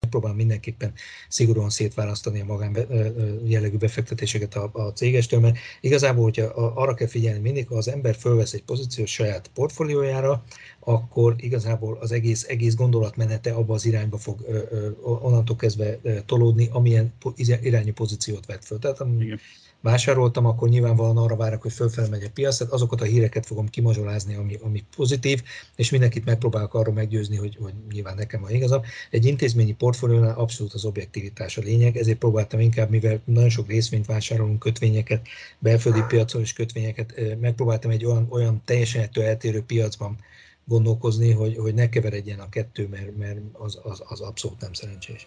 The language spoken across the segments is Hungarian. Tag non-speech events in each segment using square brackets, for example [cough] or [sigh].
megpróbál mindenképpen szigorúan szétválasztani a magán jellegű befektetéseket a, a cégestől, mert igazából, hogyha arra kell figyelni mindig, ha az ember fölvesz egy pozíciót saját portfóliójára, akkor igazából az egész, egész gondolatmenete abba az irányba fog onnantól kezdve tolódni, amilyen irányú pozíciót vett föl. Tehát Igen vásároltam, akkor nyilvánvalóan arra várok, hogy fölfelé megy a piac, tehát azokat a híreket fogom kimazsolázni, ami, ami pozitív, és mindenkit megpróbálok arról meggyőzni, hogy, hogy nyilván nekem van igazam. Egy intézményi portfóliónál abszolút az objektivitás a lényeg, ezért próbáltam inkább, mivel nagyon sok részvényt vásárolunk, kötvényeket, belföldi piacon is kötvényeket, megpróbáltam egy olyan, olyan teljesen ettől eltérő piacban gondolkozni, hogy, hogy ne keveredjen a kettő, mert, mert az, az, az abszolút nem szerencsés.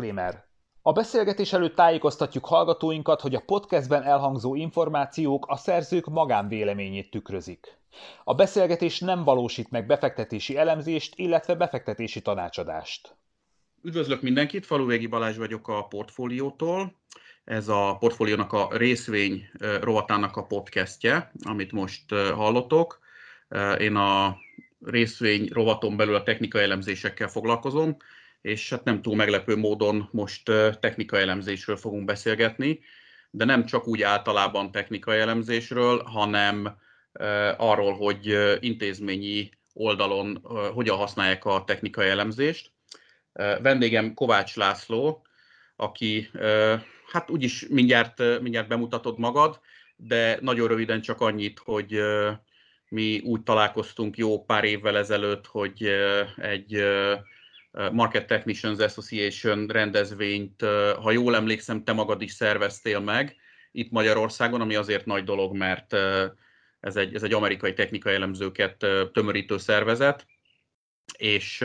Disclaimer. A beszélgetés előtt tájékoztatjuk hallgatóinkat, hogy a podcastben elhangzó információk a szerzők magánvéleményét tükrözik. A beszélgetés nem valósít meg befektetési elemzést, illetve befektetési tanácsadást. Üdvözlök mindenkit, Faluvégi Balázs vagyok a Portfóliótól. Ez a portfóliónak a részvény rovatának a podcastje, amit most hallotok. Én a részvény rovaton belül a technikai elemzésekkel foglalkozom, és hát nem túl meglepő módon most technikai elemzésről fogunk beszélgetni, de nem csak úgy általában technikai elemzésről, hanem arról, hogy intézményi oldalon hogyan használják a technikai elemzést. Vendégem Kovács László, aki, hát úgyis mindjárt, mindjárt bemutatod magad, de nagyon röviden csak annyit, hogy mi úgy találkoztunk jó pár évvel ezelőtt, hogy egy Market Technicians Association rendezvényt, ha jól emlékszem, te magad is szerveztél meg itt Magyarországon, ami azért nagy dolog, mert ez egy, ez egy amerikai technikai elemzőket tömörítő szervezet, és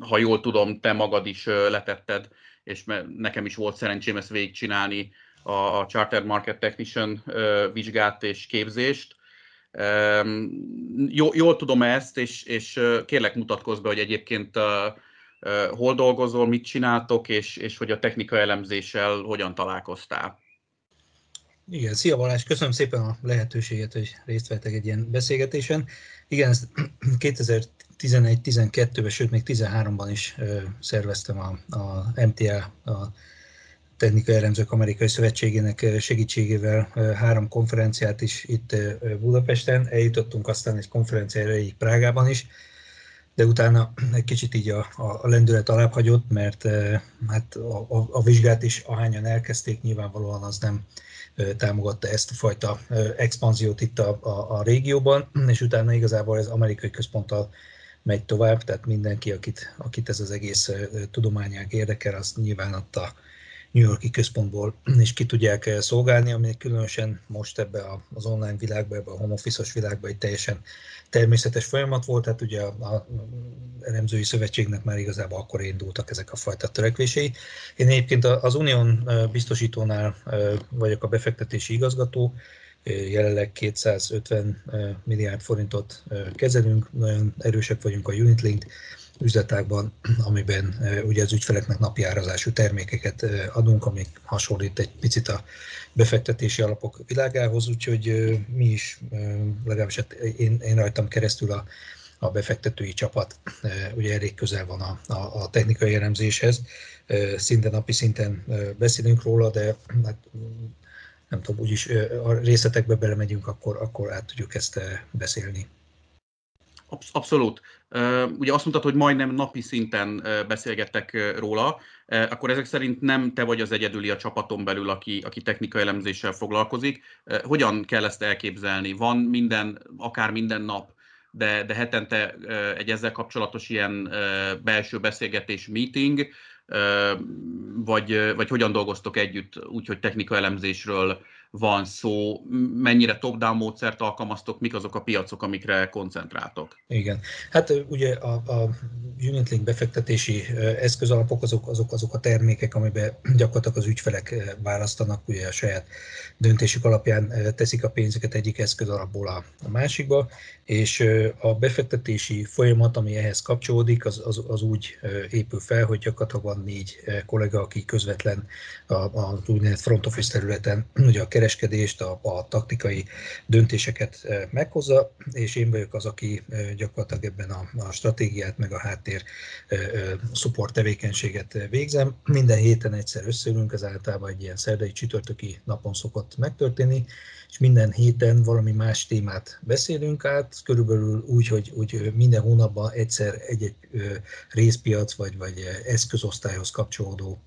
ha jól tudom, te magad is letetted, és nekem is volt szerencsém ezt végigcsinálni, a Chartered Market Technician vizsgát és képzést. Jól, jól tudom ezt, és, és kérlek mutatkozz be, hogy egyébként hol dolgozol, mit csináltok, és, és hogy a technika elemzéssel hogyan találkoztál. Igen, szia Balázs, köszönöm szépen a lehetőséget, hogy részt vettek egy ilyen beszélgetésen. Igen, ezt [clears throat] 2011-12-ben, sőt még 13-ban is szerveztem a, a MTA, a Technikai Elemzők Amerikai Szövetségének segítségével három konferenciát is itt Budapesten. Eljutottunk aztán egy konferenciára egyik Prágában is, de utána egy kicsit így a, a lendület alább hagyott, mert hát a, a, a vizsgát is ahányan elkezdték, nyilvánvalóan az nem támogatta ezt a fajta expanziót itt a, a, a régióban, és utána igazából ez amerikai központtal megy tovább, tehát mindenki, akit, akit ez az egész tudományák érdekel, az nyilván ott a New Yorki központból is ki tudják eh, szolgálni, ami különösen most ebbe az online világban, ebbe a home office világban egy teljesen természetes folyamat volt, tehát ugye a elemzői szövetségnek már igazából akkor indultak ezek a fajta törekvései. Én egyébként az Unión eh, biztosítónál eh, vagyok a befektetési igazgató, jelenleg 250 milliárd forintot kezelünk, nagyon erősek vagyunk a Unitlink üzletágban, amiben ugye az ügyfeleknek napi árazású termékeket adunk, amik hasonlít egy picit a befektetési alapok világához, úgyhogy mi is, legalábbis hát én, én rajtam keresztül a, a befektetői csapat ugye elég közel van a, a, a technikai elemzéshez, szinte napi szinten beszélünk róla, de hát nem tudom, úgyis a részletekbe belemegyünk, akkor, akkor át tudjuk ezt beszélni. Abszolút. Ugye azt mondtad, hogy majdnem napi szinten beszélgettek róla, akkor ezek szerint nem te vagy az egyedüli a csapaton belül, aki, aki technikai elemzéssel foglalkozik. Hogyan kell ezt elképzelni? Van minden, akár minden nap, de, de hetente egy ezzel kapcsolatos ilyen belső beszélgetés, meeting, vagy, vagy hogyan dolgoztok együtt úgy, hogy technika elemzésről van szó, mennyire top-down módszert alkalmaztok, mik azok a piacok, amikre koncentráltok? Igen, hát ugye a, a Unitlink befektetési eszközalapok azok, azok, azok a termékek, amiben [clears throat] gyakorlatilag az ügyfelek választanak, ugye a saját döntésük alapján teszik a pénzeket egyik eszközalapból a, a másikba, és a befektetési folyamat, ami ehhez kapcsolódik, az, az, az úgy épül fel, hogy gyakorlatilag van négy kollega, aki közvetlen a úgynevezett front office területen ugye a kereskedést, a, a taktikai döntéseket meghozza, és én vagyok az, aki gyakorlatilag ebben a, a stratégiát, meg a háttér support tevékenységet végzem. Minden héten egyszer összeülünk, ez általában egy ilyen szerdai csütörtöki napon szokott megtörténni, és minden héten valami más témát beszélünk át, körülbelül úgy, hogy, hogy minden hónapban egyszer egy-egy részpiac vagy, vagy eszközosztályhoz kapcsolódó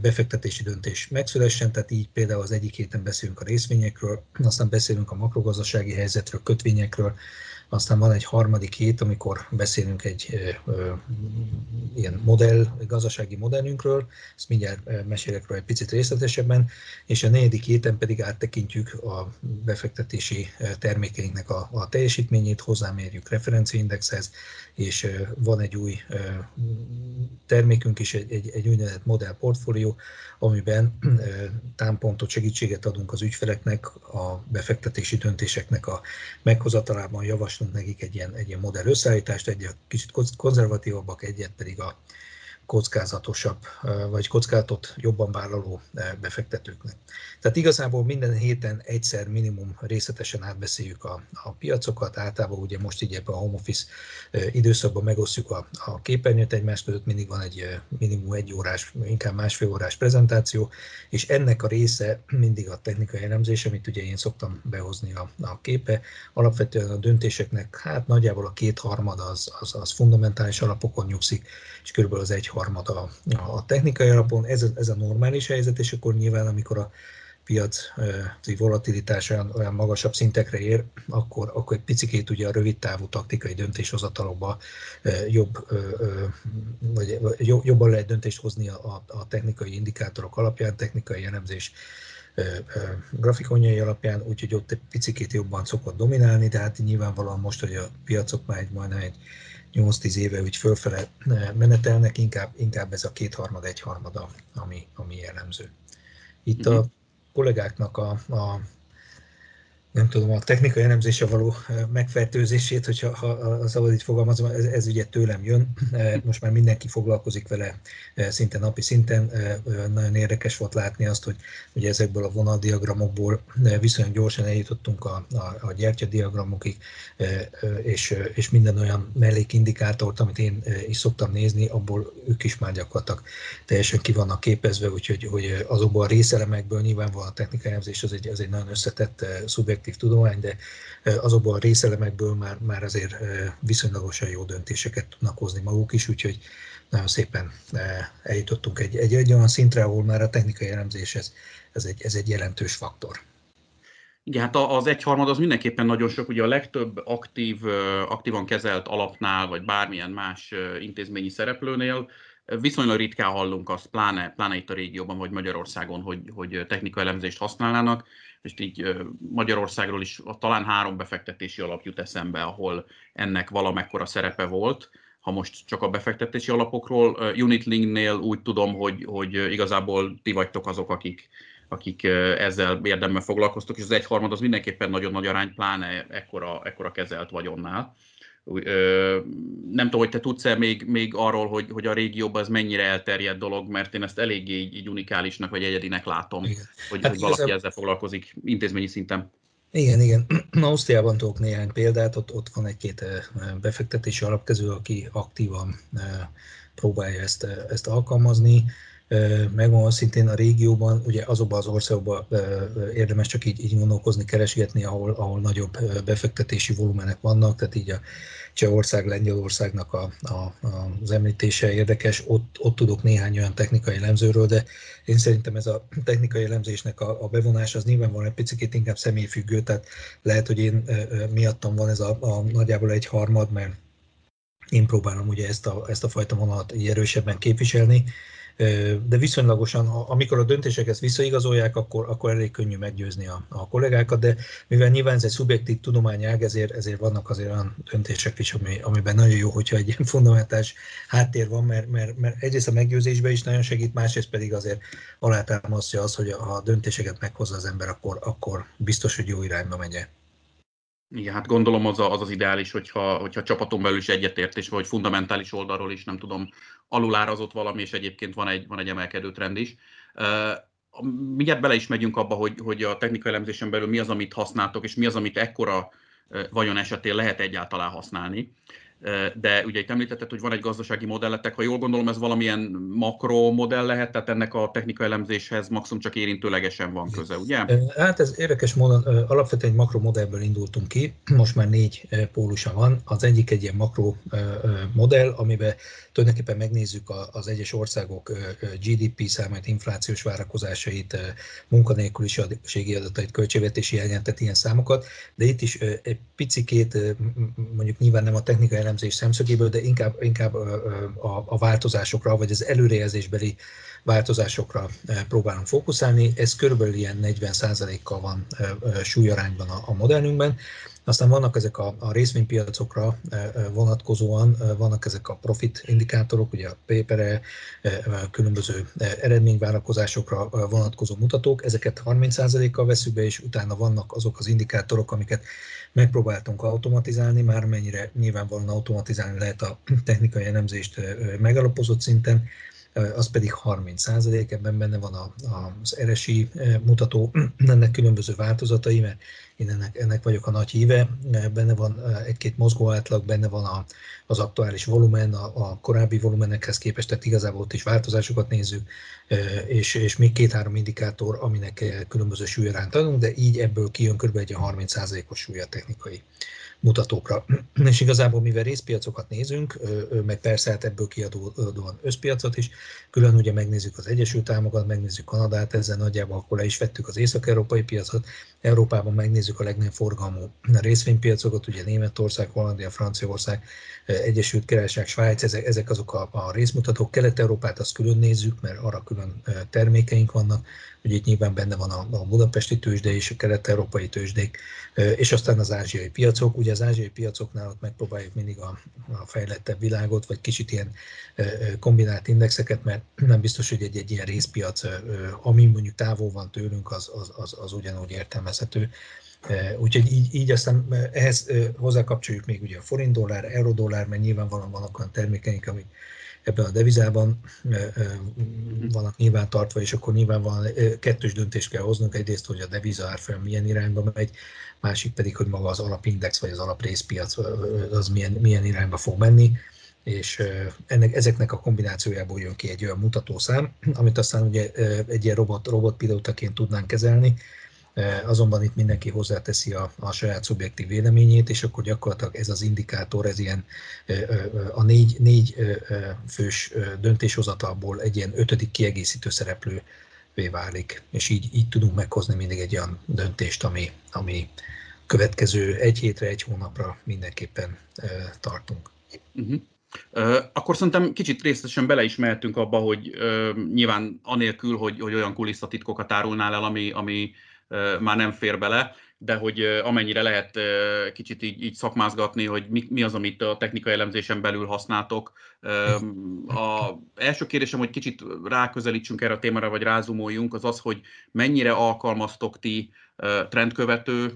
befektetési döntés megszülessen, tehát így például az egyik héten beszélünk a részvényekről, aztán beszélünk a makrogazdasági helyzetről, kötvényekről, aztán van egy harmadik hét, amikor beszélünk egy ilyen modell, gazdasági modellünkről, ezt mindjárt mesélek róla egy picit részletesebben, és a negyedik héten pedig áttekintjük a befektetési termékeinknek a, a teljesítményét, hozzámérjük referenciaindexhez, és van egy új termékünk is, egy, egy, egy úgynevezett modell portfólió, amiben támpontot, segítséget adunk az ügyfeleknek a befektetési döntéseknek a meghozatalában, javaslunk nekik egy ilyen, egy ilyen modell összeállítást, egy kicsit konzervatívabbak, egyet pedig a kockázatosabb, vagy kockázatot jobban vállaló befektetőknek. Tehát igazából minden héten egyszer minimum részletesen átbeszéljük a, a piacokat, általában ugye most így ebben a home office időszakban megosztjuk a, a képernyőt egymás között, mindig van egy minimum egy órás, inkább másfél órás prezentáció, és ennek a része mindig a technikai elemzés, amit ugye én szoktam behozni a, a képe. Alapvetően a döntéseknek hát nagyjából a kétharmad az, az, az fundamentális alapokon nyugszik, és körülbelül az egy harmad a, a technikai alapon, ez, ez a normális helyzet, és akkor nyilván amikor a piac volatilitása olyan, olyan magasabb szintekre ér, akkor, akkor egy picikét ugye a rövid távú taktikai döntéshozatalokba jobb, vagy jobban lehet döntést hozni a, a technikai indikátorok alapján, technikai elemzés grafikonjai alapján, úgyhogy ott egy picikét jobban szokott dominálni, de hát nyilvánvalóan most, hogy a piacok már egy majdnem egy 8-10 éve úgy fölfele menetelnek, inkább, inkább ez a kétharmad, egyharmada, ami, ami jellemző. Itt a mhm. kollégáknak a, a nem tudom, a technikai elemzése való megfertőzését, hogyha ha szabad így fogalmazom, ez, ez ugye tőlem jön. Most már mindenki foglalkozik vele szinte napi szinten. Nagyon érdekes volt látni azt, hogy ugye ezekből a vonaldiagramokból viszonylag gyorsan eljutottunk a, a, a gyertyadiagramokig, és, és minden olyan mellékindikátort, amit én is szoktam nézni, abból ők is már gyakorlatilag teljesen ki vannak képezve, úgyhogy hogy azokból a részelemekből nyilvánvalóan a technikai elemzés az egy, az egy nagyon összetett szubjektív objektív tudomány, de azokból a részelemekből már, már azért viszonylagosan jó döntéseket tudnak hozni maguk is, úgyhogy nagyon szépen eljutottunk egy, egy, egy olyan szintre, ahol már a technikai elemzés ez, ez, egy, ez egy jelentős faktor. Igen, hát az egyharmad az mindenképpen nagyon sok, ugye a legtöbb aktív, aktívan kezelt alapnál, vagy bármilyen más intézményi szereplőnél viszonylag ritkán hallunk azt, pláne, pláne itt a régióban, vagy Magyarországon, hogy, hogy technikai elemzést használnának és így Magyarországról is talán három befektetési alap jut eszembe, ahol ennek valamekkora szerepe volt. Ha most csak a befektetési alapokról, Unitlink-nél úgy tudom, hogy, hogy igazából ti vagytok azok, akik, akik ezzel érdemben foglalkoztok, és az egyharmad az mindenképpen nagyon nagy arány, pláne ekkora, ekkora kezelt vagyonnál. Nem tudom, hogy te tudsz-e még, még arról, hogy, hogy a régióban ez mennyire elterjedt dolog, mert én ezt eléggé így, így unikálisnak vagy egyedinek látom, igen. hogy, hát hogy valaki ezzel... ezzel foglalkozik intézményi szinten. Igen, igen. [clears throat] Ausztriában tudok néhány példát, ott, ott van egy-két befektetési alapkező, aki aktívan próbálja ezt, ezt alkalmazni megmondom szintén a régióban, ugye azokban az országokban érdemes csak így, így gondolkozni, keresgetni, ahol, ahol nagyobb befektetési volumenek vannak, tehát így a Csehország, Lengyelországnak a, a, az említése érdekes, ott, ott tudok néhány olyan technikai elemzőről, de én szerintem ez a technikai elemzésnek a, a bevonás az nyilvánvalóan egy picit inkább személyfüggő, tehát lehet, hogy én miattam van ez a, a nagyjából egy harmad, mert én próbálom ugye ezt a, ezt a fajta vonalat erősebben képviselni, de viszonylagosan, amikor a döntések ezt visszaigazolják, akkor, akkor elég könnyű meggyőzni a, a kollégákat, de mivel nyilván ez egy szubjektív tudományág, ezért, ezért vannak azért olyan döntések is, ami, amiben nagyon jó, hogyha egy ilyen fundamentális háttér van, mert, mert, mert egyrészt a meggyőzésben is nagyon segít, másrészt pedig azért alátámasztja az, hogy ha a döntéseket meghozza az ember, akkor, akkor biztos, hogy jó irányba megy Igen, hát gondolom az az, az ideális, hogyha, hogyha csapaton belül is egyetértés, vagy fundamentális oldalról is, nem tudom, alulárazott valami, és egyébként van egy, van egy emelkedő trend is. Uh, mindjárt bele is megyünk abba, hogy, hogy a technikai elemzésen belül mi az, amit használtok, és mi az, amit ekkora vagyon esetén lehet egyáltalán használni de ugye itt említetted, hogy van egy gazdasági modelletek, ha jól gondolom, ez valamilyen makro modell lehet, tehát ennek a technikai elemzéshez maximum csak érintőlegesen van köze, ugye? Hát ez érdekes módon, alapvetően egy makro modellből indultunk ki, most már négy pólusa van, az egyik egy ilyen makro modell, amiben tulajdonképpen megnézzük az egyes országok GDP számát, inflációs várakozásait, munkanélküliségi adatait, költségvetési hiányát, tehát ilyen számokat, de itt is egy picikét, mondjuk nyilván nem a technikai elemzés szemszögéből, de inkább, inkább a, a változásokra, vagy az előrejelzésbeli változásokra próbálunk fókuszálni. Ez körülbelül ilyen 40%-kal van súlyarányban a, a modellünkben. Aztán vannak ezek a, a részvénypiacokra vonatkozóan, vannak ezek a profit indikátorok, ugye a pépere, különböző eredményvárakozásokra vonatkozó mutatók, ezeket 30%-kal veszük be, és utána vannak azok az indikátorok, amiket megpróbáltunk automatizálni, már mennyire nyilvánvalóan automatizálni lehet a technikai elemzést megalapozott szinten, az pedig 30 százalék, ebben benne van az RSI mutató, ennek különböző változatai, mert én ennek, ennek vagyok a nagy híve, benne van egy-két mozgó átlag, benne van a, az aktuális volumen, a, a korábbi volumenekhez képest, tehát igazából ott is változásokat nézzük, és, és még két-három indikátor, aminek különböző súlyarányt adunk, de így ebből kijön kb. egy 30%-os súlya technikai mutatókra. [clears throat] És igazából, mivel részpiacokat nézünk, meg persze hát ebből kiadódóan összpiacot is, külön ugye megnézzük az Egyesült Államokat, megnézzük Kanadát, ezzel nagyjából akkor le is vettük az észak-európai piacot, Európában megnézzük a legnagyobb forgalmú részvénypiacokat, ugye Németország, Hollandia, Franciaország, Egyesült Királyság, Svájc, ezek, ezek azok a, a részmutatók. Kelet-Európát azt külön nézzük, mert arra külön termékeink vannak, ugye itt nyilván benne van a, a budapesti tőzsde és a kelet-európai tőzsdék, és aztán az ázsiai piacok. Ugye az ázsiai piacoknál ott megpróbáljuk mindig a, a fejlettebb világot, vagy kicsit ilyen kombinált indexeket, mert nem biztos, hogy egy, egy ilyen részpiac, ami mondjuk távol van tőlünk, az, az, az, az ugyanúgy értelmezhető. Úgyhogy így, így aztán ehhez hozzákapcsoljuk még ugye a forint dollár, euró dollár, mert nyilvánvalóan vannak olyan termékeink, amik ebben a devizában vannak nyilván tartva, és akkor nyilván van kettős döntést kell hoznunk, egyrészt, hogy a deviza árfolyam milyen irányba megy, másik pedig, hogy maga az alapindex vagy az alaprészpiac az milyen, milyen irányba fog menni és ennek, ezeknek a kombinációjából jön ki egy olyan mutatószám, amit aztán ugye egy ilyen robot, robotpilótaként tudnánk kezelni, azonban itt mindenki hozzáteszi a, a saját szubjektív véleményét, és akkor gyakorlatilag ez az indikátor, ez ilyen a négy, négy fős döntéshozatalból egy ilyen ötödik kiegészítő szereplő válik, és így, így tudunk meghozni mindig egy olyan döntést, ami, ami következő egy hétre, egy hónapra mindenképpen tartunk. Uh-huh. Akkor szerintem kicsit részletesen bele is mehetünk abba, hogy uh, nyilván anélkül, hogy, hogy olyan kulisszatitkokat árulnál el, ami, ami már nem fér bele, de hogy amennyire lehet kicsit így, így szakmázgatni, hogy mi, mi az, amit a technikai elemzésen belül használtok. A első kérdésem, hogy kicsit ráközelítsünk erre a témára, vagy rázumoljunk, az az, hogy mennyire alkalmaztok ti trendkövető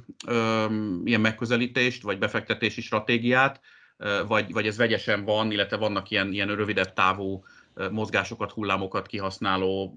ilyen megközelítést, vagy befektetési stratégiát, vagy, vagy ez vegyesen van, illetve vannak ilyen, ilyen rövidebb távú mozgásokat, hullámokat kihasználó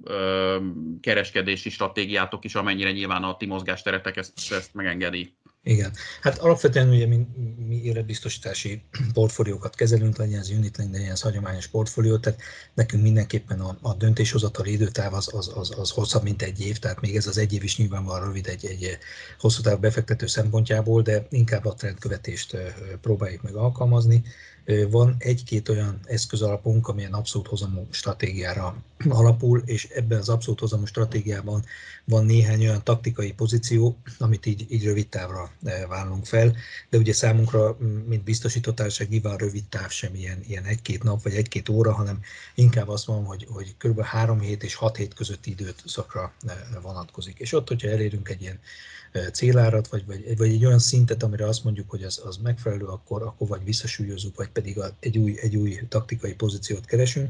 kereskedési stratégiátok is, amennyire nyilván a ti mozgásteretek ezt, ezt megengedi. Igen. Hát alapvetően ugye mi, mi életbiztosítási portfóliókat kezelünk, legyen ez unitlink, legyen ez hagyományos portfólió, tehát nekünk mindenképpen a, a döntéshozatali időtáv az, az, az, az hosszabb, mint egy év, tehát még ez az egy év is nyilvánvalóan rövid egy, egy hosszú távú befektető szempontjából, de inkább a trendkövetést próbáljuk meg alkalmazni. Van egy-két olyan eszközalapunk, amilyen abszolút hozamú stratégiára alapul, és ebben az abszolút hozamú stratégiában van néhány olyan taktikai pozíció, amit így, így rövid távra vállunk fel, de ugye számunkra, mint biztosítótárság, nyilván rövid táv sem ilyen, ilyen egy-két nap vagy egy-két óra, hanem inkább azt mondom, hogy, hogy kb. három hét és hat hét közötti időszakra vonatkozik. És ott, hogyha elérünk egy ilyen célárat, vagy, vagy, vagy egy olyan szintet, amire azt mondjuk, hogy az, az megfelelő, akkor, akkor vagy visszasúlyozunk, vagy pedig egy, új, egy új taktikai pozíciót keresünk.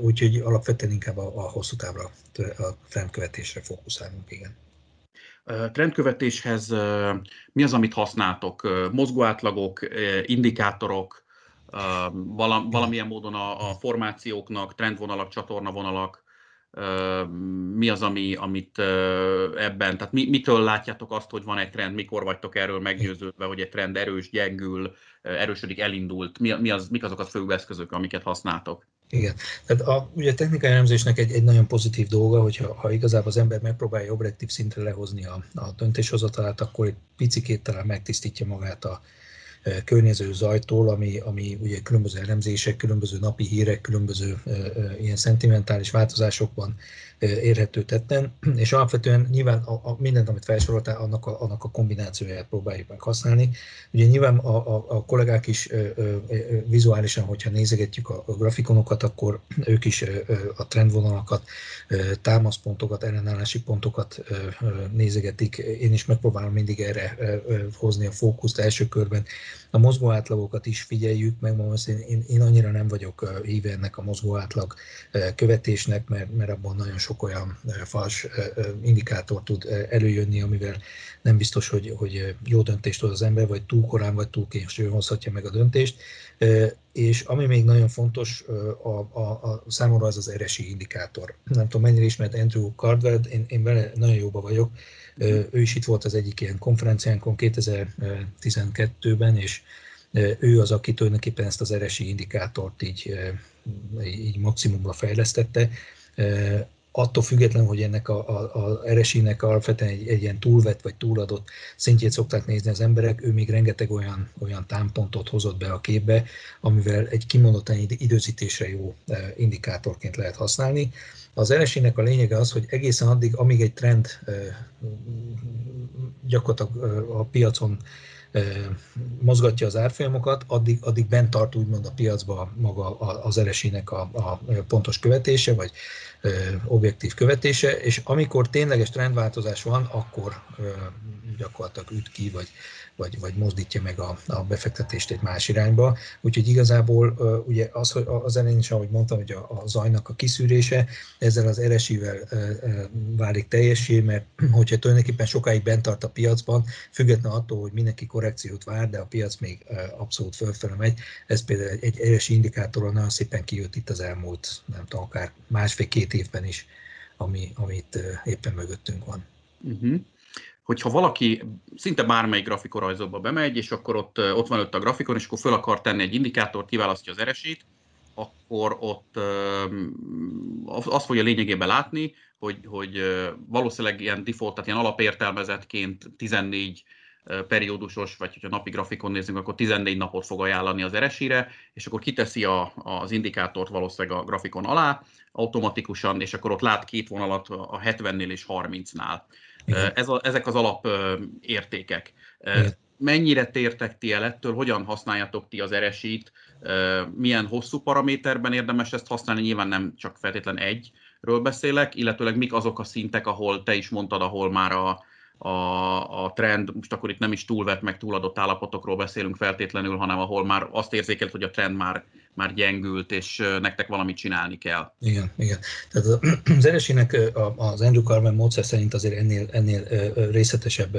Úgyhogy alapvetően inkább a, a hosszú távra, a fennkövetésre fókuszálunk, igen. trendkövetéshez mi az, amit használtok? Mozgóátlagok, indikátorok, valamilyen módon a, a formációknak, trendvonalak, csatornavonalak, mi az, ami, amit ebben, tehát mi, mitől látjátok azt, hogy van egy trend, mikor vagytok erről meggyőződve, hogy egy trend erős, gyengül, erősödik, elindult, mi, mi az, mik azok a fő eszközök, amiket használtok? Igen. Tehát a, ugye a technikai elemzésnek egy, egy nagyon pozitív dolga, hogyha ha igazából az ember megpróbálja objektív szintre lehozni a, a döntéshozatalát, akkor egy picikét talán megtisztítja magát a, környező zajtól, ami, ami ugye különböző elemzések, különböző napi hírek, különböző ilyen szentimentális változásokban érhető tetten, és alapvetően nyilván a, a mindent, amit felsoroltál, annak a, annak a kombinációját próbáljuk meg használni. Ugye nyilván a, a, a kollégák is ö, ö, vizuálisan, hogyha nézegetjük a, a grafikonokat, akkor ők is ö, a trendvonalakat, ö, támaszpontokat, ellenállási pontokat ö, ö, nézegetik. Én is megpróbálom mindig erre ö, ö, hozni a fókuszt első körben. A mozgó átlagokat is figyeljük, meg most én, én, én annyira nem vagyok híve ennek a mozgó átlag követésnek, mert, mert abban nagyon sok sok olyan fals indikátor tud előjönni, amivel nem biztos, hogy, hogy jó döntést hoz az ember, vagy túl korán, vagy túl későn hozhatja meg a döntést. És ami még nagyon fontos a, a, a számomra az az RSI indikátor. Nem tudom, mennyire ismert Andrew Cardwell, én, én vele nagyon jóba vagyok. Ő is itt volt az egyik ilyen konferenciánkon 2012-ben, és ő az, aki tulajdonképpen ezt az RSI indikátort így, így maximumra fejlesztette attól függetlenül, hogy ennek a, a, a RSI-nek alapvetően egy, egy ilyen túlvett vagy túladott szintjét szokták nézni az emberek, ő még rengeteg olyan, olyan támpontot hozott be a képbe, amivel egy kimondottan időzítésre jó e, indikátorként lehet használni. Az RSI-nek a lényege az, hogy egészen addig, amíg egy trend e, gyakorlatilag e, a piacon mozgatja az árfolyamokat, addig, addig bent tart úgymond a piacba maga az RSI-nek a, a pontos követése, vagy objektív követése, és amikor tényleges trendváltozás van, akkor gyakorlatilag üt ki, vagy, vagy, vagy mozdítja meg a, a befektetést egy más irányba. Úgyhogy igazából ugye az, hogy az elején is, ahogy mondtam, hogy a, a zajnak a kiszűrése ezzel az RSI-vel válik teljesé, mert [clears throat] hogyha tulajdonképpen sokáig bent tart a piacban, független attól, hogy mindenki korrekciót vár, de a piac még abszolút fölfele megy, ez például egy, RSI indikátoron nagyon szépen kijött itt az elmúlt, nem tudom, akár másfél-két évben is, ami, amit éppen mögöttünk van. Uh-huh hogyha valaki szinte bármelyik grafikorajzóba bemegy, és akkor ott, ott van ott a grafikon, és akkor föl akar tenni egy indikátort, kiválasztja az eresít, akkor ott azt fogja lényegében látni, hogy, hogy valószínűleg ilyen default, tehát ilyen alapértelmezetként 14 periódusos, vagy hogyha napi grafikon nézzünk, akkor 14 napot fog ajánlani az eresire, és akkor kiteszi a, az indikátort valószínűleg a grafikon alá automatikusan, és akkor ott lát két vonalat a 70-nél és 30-nál. Ez a, ezek az alap értékek. Mennyire tértek ti el ettől, hogyan használjátok ti az eresít, milyen hosszú paraméterben érdemes ezt használni, nyilván nem csak feltétlen egyről beszélek, illetőleg mik azok a szintek, ahol te is mondtad, ahol már a, a, a trend, most akkor itt nem is túlvett, meg túladott állapotokról beszélünk feltétlenül, hanem ahol már azt érzékelt, hogy a trend már már gyengült, és nektek valamit csinálni kell. Igen, igen. Tehát [clears throat] az eresinek az Andrew Carmen módszer szerint azért ennél, ennél részletesebb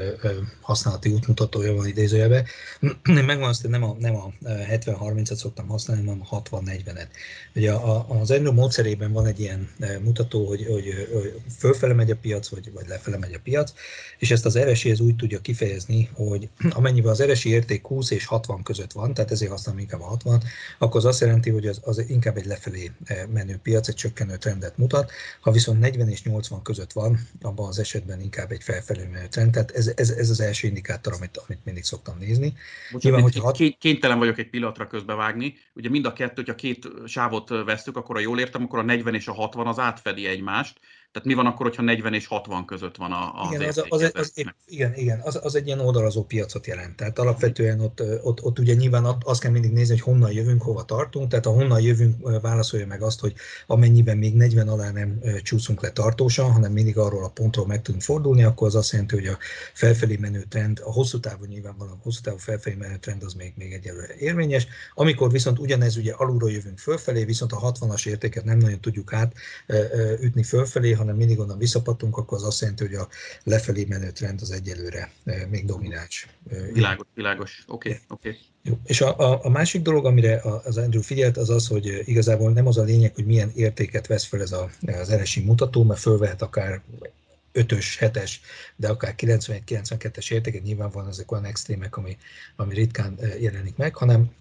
használati útmutatója van idézőjelbe. [clears throat] Én megvan azt, hogy nem a, nem a 70-30-et szoktam használni, hanem a 60-40-et. Ugye az Andrew módszerében van egy ilyen mutató, hogy, hogy, hogy fölfele megy a piac, vagy, vagy lefele megy a piac, és ezt az RSI ez úgy tudja kifejezni, hogy [clears throat] amennyiben az RSI érték 20 és 60 között van, tehát ezért használom inkább a 60, akkor az azt jelenti, hogy az, az inkább egy lefelé eh, menő piac, egy csökkenő trendet mutat. Ha viszont 40 és 80 között van, abban az esetben inkább egy felfelé menő trend. Tehát ez, ez, ez az első indikátor, amit, amit mindig szoktam nézni. Bocsánat, Nyilván, hogyha hat... Kénytelen vagyok egy pillanatra közbevágni. Ugye mind a kettő, hogyha két sávot vesztük, akkor a jól értem, akkor a 40 és a 60 az átfedi egymást tehát mi van akkor, hogyha 40 és 60 között van az igen, az, az, az, az, igen, igen az, az egy ilyen oldalazó piacot jelent. Tehát alapvetően ott, ott, ott ugye nyilván azt kell mindig nézni, hogy honnan jövünk, hova tartunk. Tehát a honnan jövünk válaszolja meg azt, hogy amennyiben még 40 alá nem csúszunk le tartósan, hanem mindig arról a pontról meg tudunk fordulni, akkor az azt jelenti, hogy a felfelé menő trend, a hosszú távú nyilvánvalóan a hosszú távú felfelé menő trend az még, még egyelőre érvényes. Amikor viszont ugyanez ugye alulról jövünk fölfelé, viszont a 60-as értéket nem nagyon tudjuk átütni fölfelé, hanem mindig onnan visszapatunk, akkor az azt jelenti, hogy a lefelé menő trend az egyelőre még domináns. Világos, világos. Oké, okay, oké. Okay. Jó. És a, a, a másik dolog, amire az Andrew figyelt, az az, hogy igazából nem az a lényeg, hogy milyen értéket vesz fel ez a, az RSI mutató, mert fölvehet akár 5-ös, 7-es, de akár 91-92-es értéket, nyilvánvalóan ezek olyan extrémek, ami, ami ritkán jelenik meg, hanem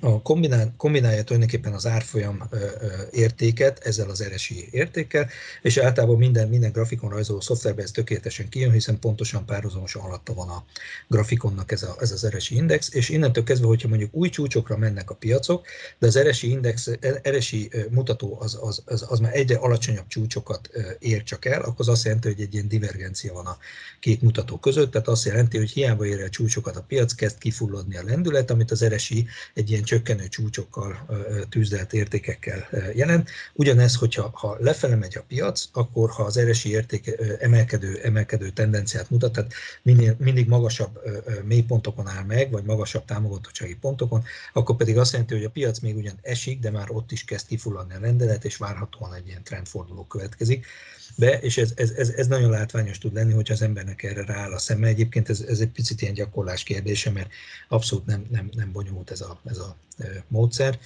a kombinál, kombinálja tulajdonképpen az árfolyam ö, értéket ezzel az RSI értékkel, és általában minden, minden grafikon rajzoló szoftverben ez tökéletesen kijön, hiszen pontosan párhuzamosan alatta van a grafikonnak ez, a, ez az RSI index, és innentől kezdve, hogyha mondjuk új csúcsokra mennek a piacok, de az RSI index, RSI mutató az, az, az, az már egyre alacsonyabb csúcsokat ér csak el, akkor az azt jelenti, hogy egy ilyen divergencia van a két mutató között, tehát azt jelenti, hogy hiába ér el csúcsokat a piac, kezd kifulladni a lendület, amit az RSI egy ilyen csökkenő csúcsokkal, tűzdelt értékekkel jelent. Ugyanez, hogyha ha lefele megy a piac, akkor ha az RSI érték emelkedő, emelkedő tendenciát mutat, tehát minél, mindig magasabb mélypontokon áll meg, vagy magasabb támogatottsági pontokon, akkor pedig azt jelenti, hogy a piac még ugyan esik, de már ott is kezd kifulladni a rendelet, és várhatóan egy ilyen trendforduló következik be, és ez, ez, ez, ez nagyon látványos tud lenni, hogyha az embernek erre rááll a szeme. Egyébként ez, ez egy picit ilyen gyakorlás kérdése, mert abszolút nem, nem, nem bonyolult ez a, ez a módszer.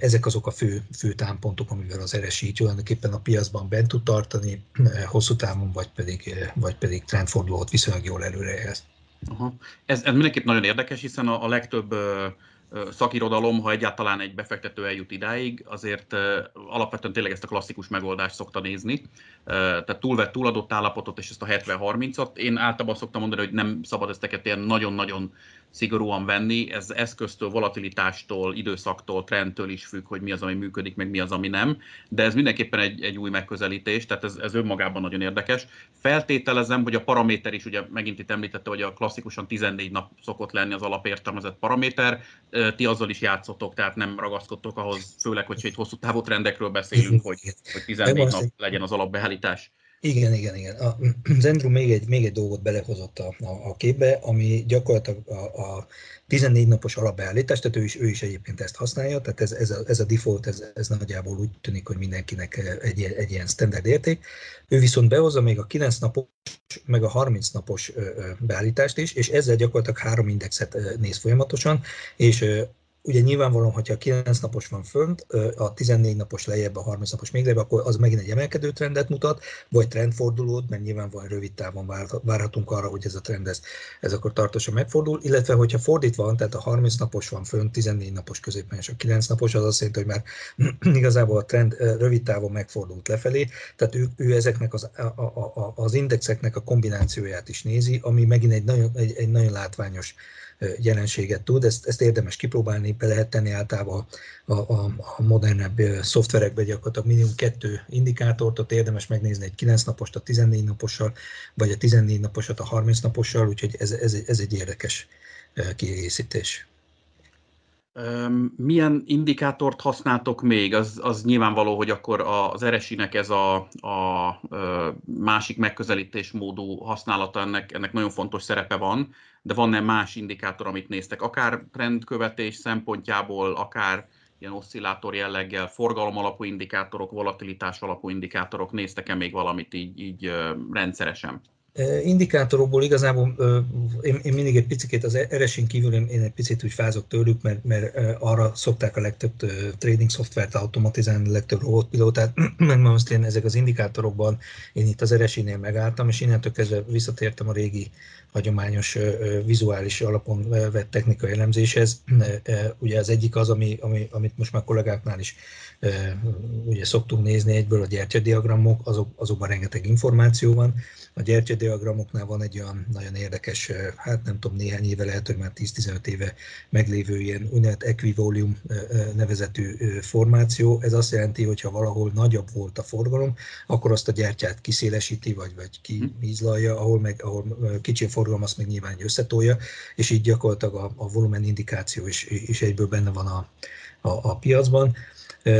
Ezek azok a fő, fő támpontok, amivel az RSI tulajdonképpen a piacban bent tud tartani, hosszú távon, vagy pedig, vagy pedig trendfordulót viszonylag jól előrejelz. Aha. Ez, ez mindenképp nagyon érdekes, hiszen a, a legtöbb szakirodalom, ha egyáltalán egy befektető eljut idáig, azért alapvetően tényleg ezt a klasszikus megoldást szokta nézni. Tehát túlvett, túladott állapotot és ezt a 70-30-at. Én általában szoktam mondani, hogy nem szabad ezteket ilyen nagyon-nagyon szigorúan venni. Ez eszköztől, volatilitástól, időszaktól, trendtől is függ, hogy mi az, ami működik, meg mi az, ami nem. De ez mindenképpen egy, egy új megközelítés, tehát ez, ez önmagában nagyon érdekes. Feltételezem, hogy a paraméter is, ugye megint itt említette, hogy a klasszikusan 14 nap szokott lenni az alapértelmezett paraméter. Ti azzal is játszotok, tehát nem ragaszkodtok ahhoz, főleg, hogy egy hosszú távú trendekről beszélünk, hogy, hogy 14 nap legyen az alapbeállítás. Igen, igen, igen. A, az Andrew még egy, még egy dolgot belehozott a, a, a képbe, ami gyakorlatilag a, a 14 napos alapbeállítás, tehát ő is, ő is egyébként ezt használja, tehát ez, ez, a, ez a default, ez, ez nagyjából úgy tűnik, hogy mindenkinek egy, egy ilyen standard érték. Ő viszont behozza még a 9 napos, meg a 30 napos beállítást is, és ezzel gyakorlatilag három indexet néz folyamatosan, és ugye nyilvánvalóan, hogyha a 9 napos van fönt, a 14 napos lejjebb, a 30 napos még lejjebb, akkor az megint egy emelkedő trendet mutat, vagy trendfordulót, mert nyilvánvalóan rövid távon várhatunk arra, hogy ez a trend ez, ez akkor tartósan megfordul, illetve hogyha fordítva van, tehát a 30 napos van fönt, 14 napos középen és a 9 napos, az azt jelenti, hogy már [clears throat] igazából a trend rövid távon megfordult lefelé, tehát ő, ő ezeknek az, a, a, a, az indexeknek a kombinációját is nézi, ami megint egy nagyon, egy, egy nagyon látványos jelenséget tud, ezt, ezt érdemes kipróbálni, be lehet tenni általában a, a, a modernebb szoftverekbe gyakorlatilag minimum kettő indikátort, ott érdemes megnézni egy 9 napost a 14 napossal, vagy a 14 naposat a 30 napossal, úgyhogy ez, ez, ez egy érdekes kiegészítés. Milyen indikátort használtok még? Az, az nyilvánvaló, hogy akkor az RSI-nek ez a, a másik megközelítésmódú használata, ennek, ennek nagyon fontos szerepe van, de van-e más indikátor, amit néztek, akár trendkövetés szempontjából, akár ilyen oszcillátor jelleggel, forgalom alapú indikátorok, volatilitás alapú indikátorok, néztek-e még valamit így, így rendszeresen? Indikátorokból igazából én, én mindig egy picit az RSI-n kívül én, én egy picit úgy fázok tőlük, mert, mert arra szokták a legtöbb trading szoftvert automatizálni, a legtöbb robotpilótát, [clears throat] meg most én ezek az indikátorokban én itt az RSI-nél megálltam, és innentől kezdve visszatértem a régi hagyományos vizuális alapon vett technikai elemzéshez. Ugye az egyik az, ami, ami, amit most már kollégáknál is ugye szoktunk nézni egyből a gyertyadiagramok, azok, azokban rengeteg információ van. A gyertyadiagramoknál van egy olyan nagyon érdekes, hát nem tudom, néhány éve, lehet, hogy már 10-15 éve meglévő ilyen úgynevezett equivolium nevezetű formáció. Ez azt jelenti, hogy ha valahol nagyobb volt a forgalom, akkor azt a gyertyát kiszélesíti, vagy, vagy kiízlalja, ahol, meg, ahol kicsi a forgalom, azt meg nyilván összetolja, és így gyakorlatilag a, a volumen indikáció is, is egyből benne van a, a, a piacban.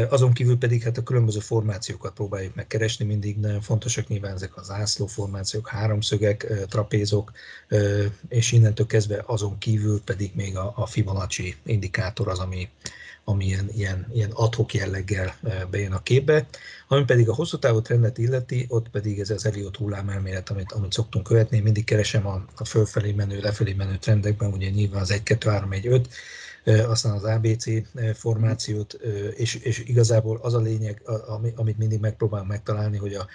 Azon kívül pedig hát a különböző formációkat próbáljuk megkeresni, mindig nagyon fontosak nyilván ezek az ászló formációk, háromszögek, trapézok, és innentől kezdve azon kívül pedig még a, a Fibonacci indikátor az, ami, ami ilyen, ilyen, ilyen adhok jelleggel bejön a képbe. Ami pedig a hosszú távú trendet illeti, ott pedig ez az Elliot hullámelmélet, amit, amit szoktunk követni. Én mindig keresem a, a fölfelé menő, lefelé menő trendekben, ugye nyilván az 1, 2, 3, 1, 5, aztán az ABC formációt, és, és igazából az a lényeg, amit mindig megpróbálunk megtalálni, hogy a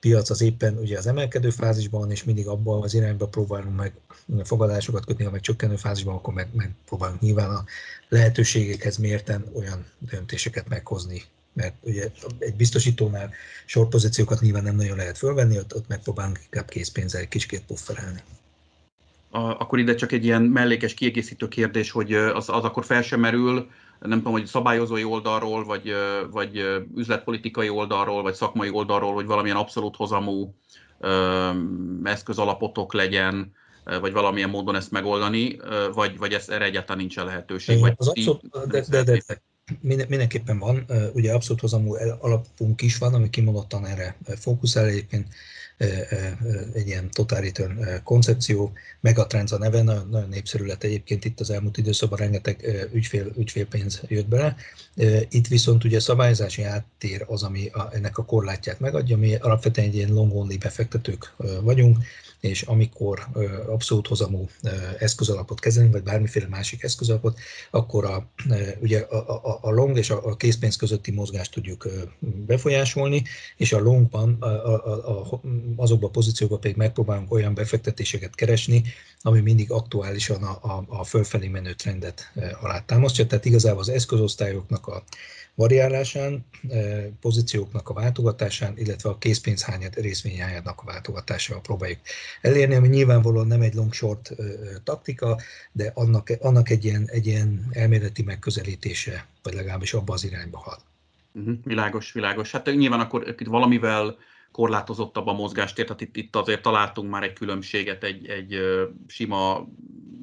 piac az éppen ugye az emelkedő fázisban és mindig abban az irányba próbálunk meg fogadásokat kötni, ha meg csökkenő fázisban, akkor meg, meg próbálunk nyilván a lehetőségekhez mérten olyan döntéseket meghozni, mert ugye egy biztosítónál sorpozíciókat nyilván nem nagyon lehet fölvenni, ott, ott megpróbálunk inkább készpénzzel kicsit akkor ide csak egy ilyen mellékes kiegészítő kérdés, hogy az, az akkor fel sem merül, nem tudom, hogy szabályozói oldalról, vagy, vagy üzletpolitikai oldalról, vagy szakmai oldalról, hogy valamilyen abszolút hozamú eszközalapotok legyen, vagy valamilyen módon ezt megoldani, vagy, vagy ez, erre egyáltalán nincsen lehetőség? Vagy az abszolút, de, de, de, de, mindenképpen van, ugye abszolút hozamú alapunk is van, ami kimondottan erre fókuszál, egyébként egy ilyen total return koncepció. Megatrends a neve, nagyon, nagyon népszerű lett egyébként itt az elmúlt időszakban rengeteg ügyfél, ügyfélpénz jött bele. Itt viszont ugye szabályozási áttér az, ami ennek a korlátját megadja. Mi alapvetően egy ilyen long only befektetők vagyunk, és amikor abszolút hozamú eszközalapot kezelünk, vagy bármiféle másik eszközalapot, akkor a, ugye a, a, a long és a készpénz közötti mozgást tudjuk befolyásolni, és a longban, a, a, a, azokban a pozíciókban pedig megpróbálunk olyan befektetéseket keresni, ami mindig aktuálisan a, a, a fölfelé menő trendet alátámasztja. Tehát igazából az eszközosztályoknak a variálásán, eh, pozícióknak a váltogatásán, illetve a készpénzhányad részvényhányadnak a váltogatásával próbáljuk elérni, ami nyilvánvalóan nem egy long-short eh, taktika, de annak, annak egy, ilyen, egy ilyen elméleti megközelítése, vagy legalábbis abba az irányba hal. Uh-huh, világos, világos. Hát nyilván akkor valamivel korlátozottabb a mozgástér, tehát itt, itt azért találtunk már egy különbséget egy, egy sima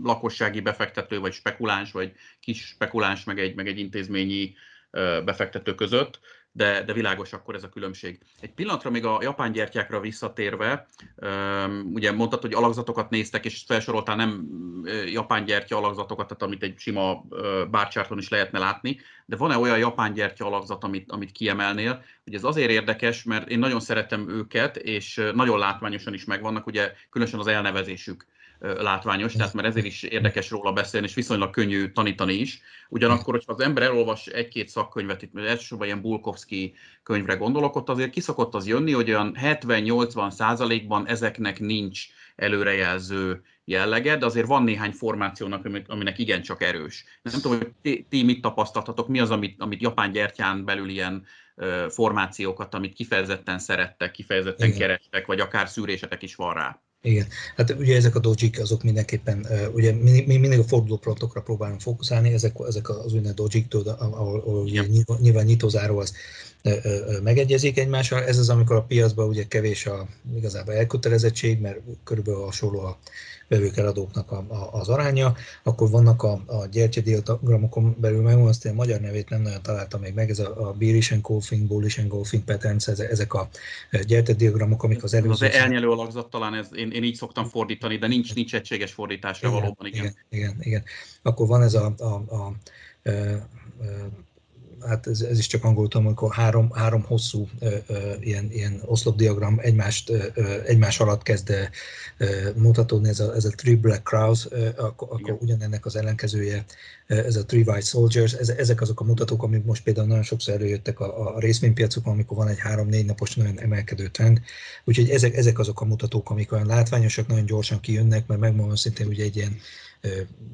lakossági befektető, vagy spekuláns, vagy kis spekuláns, meg egy, meg egy intézményi befektető között, de, de világos akkor ez a különbség. Egy pillanatra még a japán gyertyákra visszatérve, ugye mondtad, hogy alakzatokat néztek, és felsoroltál nem japán gyertya alakzatokat, tehát amit egy sima bárcsárton is lehetne látni, de van-e olyan japán gyertya alakzat, amit, amit kiemelnél? Ugye ez azért érdekes, mert én nagyon szeretem őket, és nagyon látványosan is megvannak, ugye különösen az elnevezésük látványos, tehát mert ezért is érdekes róla beszélni, és viszonylag könnyű tanítani is. Ugyanakkor, hogyha az ember elolvas egy-két szakkönyvet, itt elsősorban ilyen Bulkovski könyvre gondolok, ott azért kiszokott az jönni, hogy olyan 70-80 százalékban ezeknek nincs előrejelző jellege, de azért van néhány formációnak, aminek igencsak erős. Nem tudom, hogy ti, ti mit tapasztaltatok, mi az, amit, amit japán gyertyán belül ilyen formációkat, amit kifejezetten szerettek, kifejezetten Igen. kerestek, vagy akár szűrésetek is van rá. Igen, hát ugye ezek a dojik azok mindenképpen, ugye mi, mi mindig a fordulóprontokra próbálunk fókuszálni, ezek, ezek az úgynevezett dojik, ahol, ahol nyilván, nyilván nyitózáró az megegyezik egymással. Ez az, amikor a piacban ugye kevés a igazából elkötelezettség, mert körülbelül hasonló a vevők eladóknak a, a, az aránya, akkor vannak a, a gyertyadiagramokon belül, megmondom azt, hogy a magyar nevét nem nagyon találtam még meg, ez a, a bearish and golfing, bullish and golfing patterns, ezek a gyertyadiagramok, amik az előző... Az elnyelő alakzat talán, ez, én, én így szoktam fordítani, de nincs, nincs egységes fordításra igen, valóban, igen. igen. Igen, igen. Akkor van ez a, a, a, a hát ez, ez is csak angolul tudom, amikor három, három hosszú ö, ö, ilyen, ilyen oszlopdiagram egymást, ö, egymás alatt kezd ö, mutatódni, ez a, ez a Three Black Crowds, ö, akkor, akkor ugyanennek az ellenkezője, ez a Three White Soldiers, ez, ezek azok a mutatók, amik most például nagyon sokszor előjöttek a, a részvénypiacokon, amikor van egy három-négy napos nagyon emelkedő trend. Úgyhogy ezek, ezek azok a mutatók, amik olyan látványosak, nagyon gyorsan kijönnek, mert megmondom szintén, ugye egy ilyen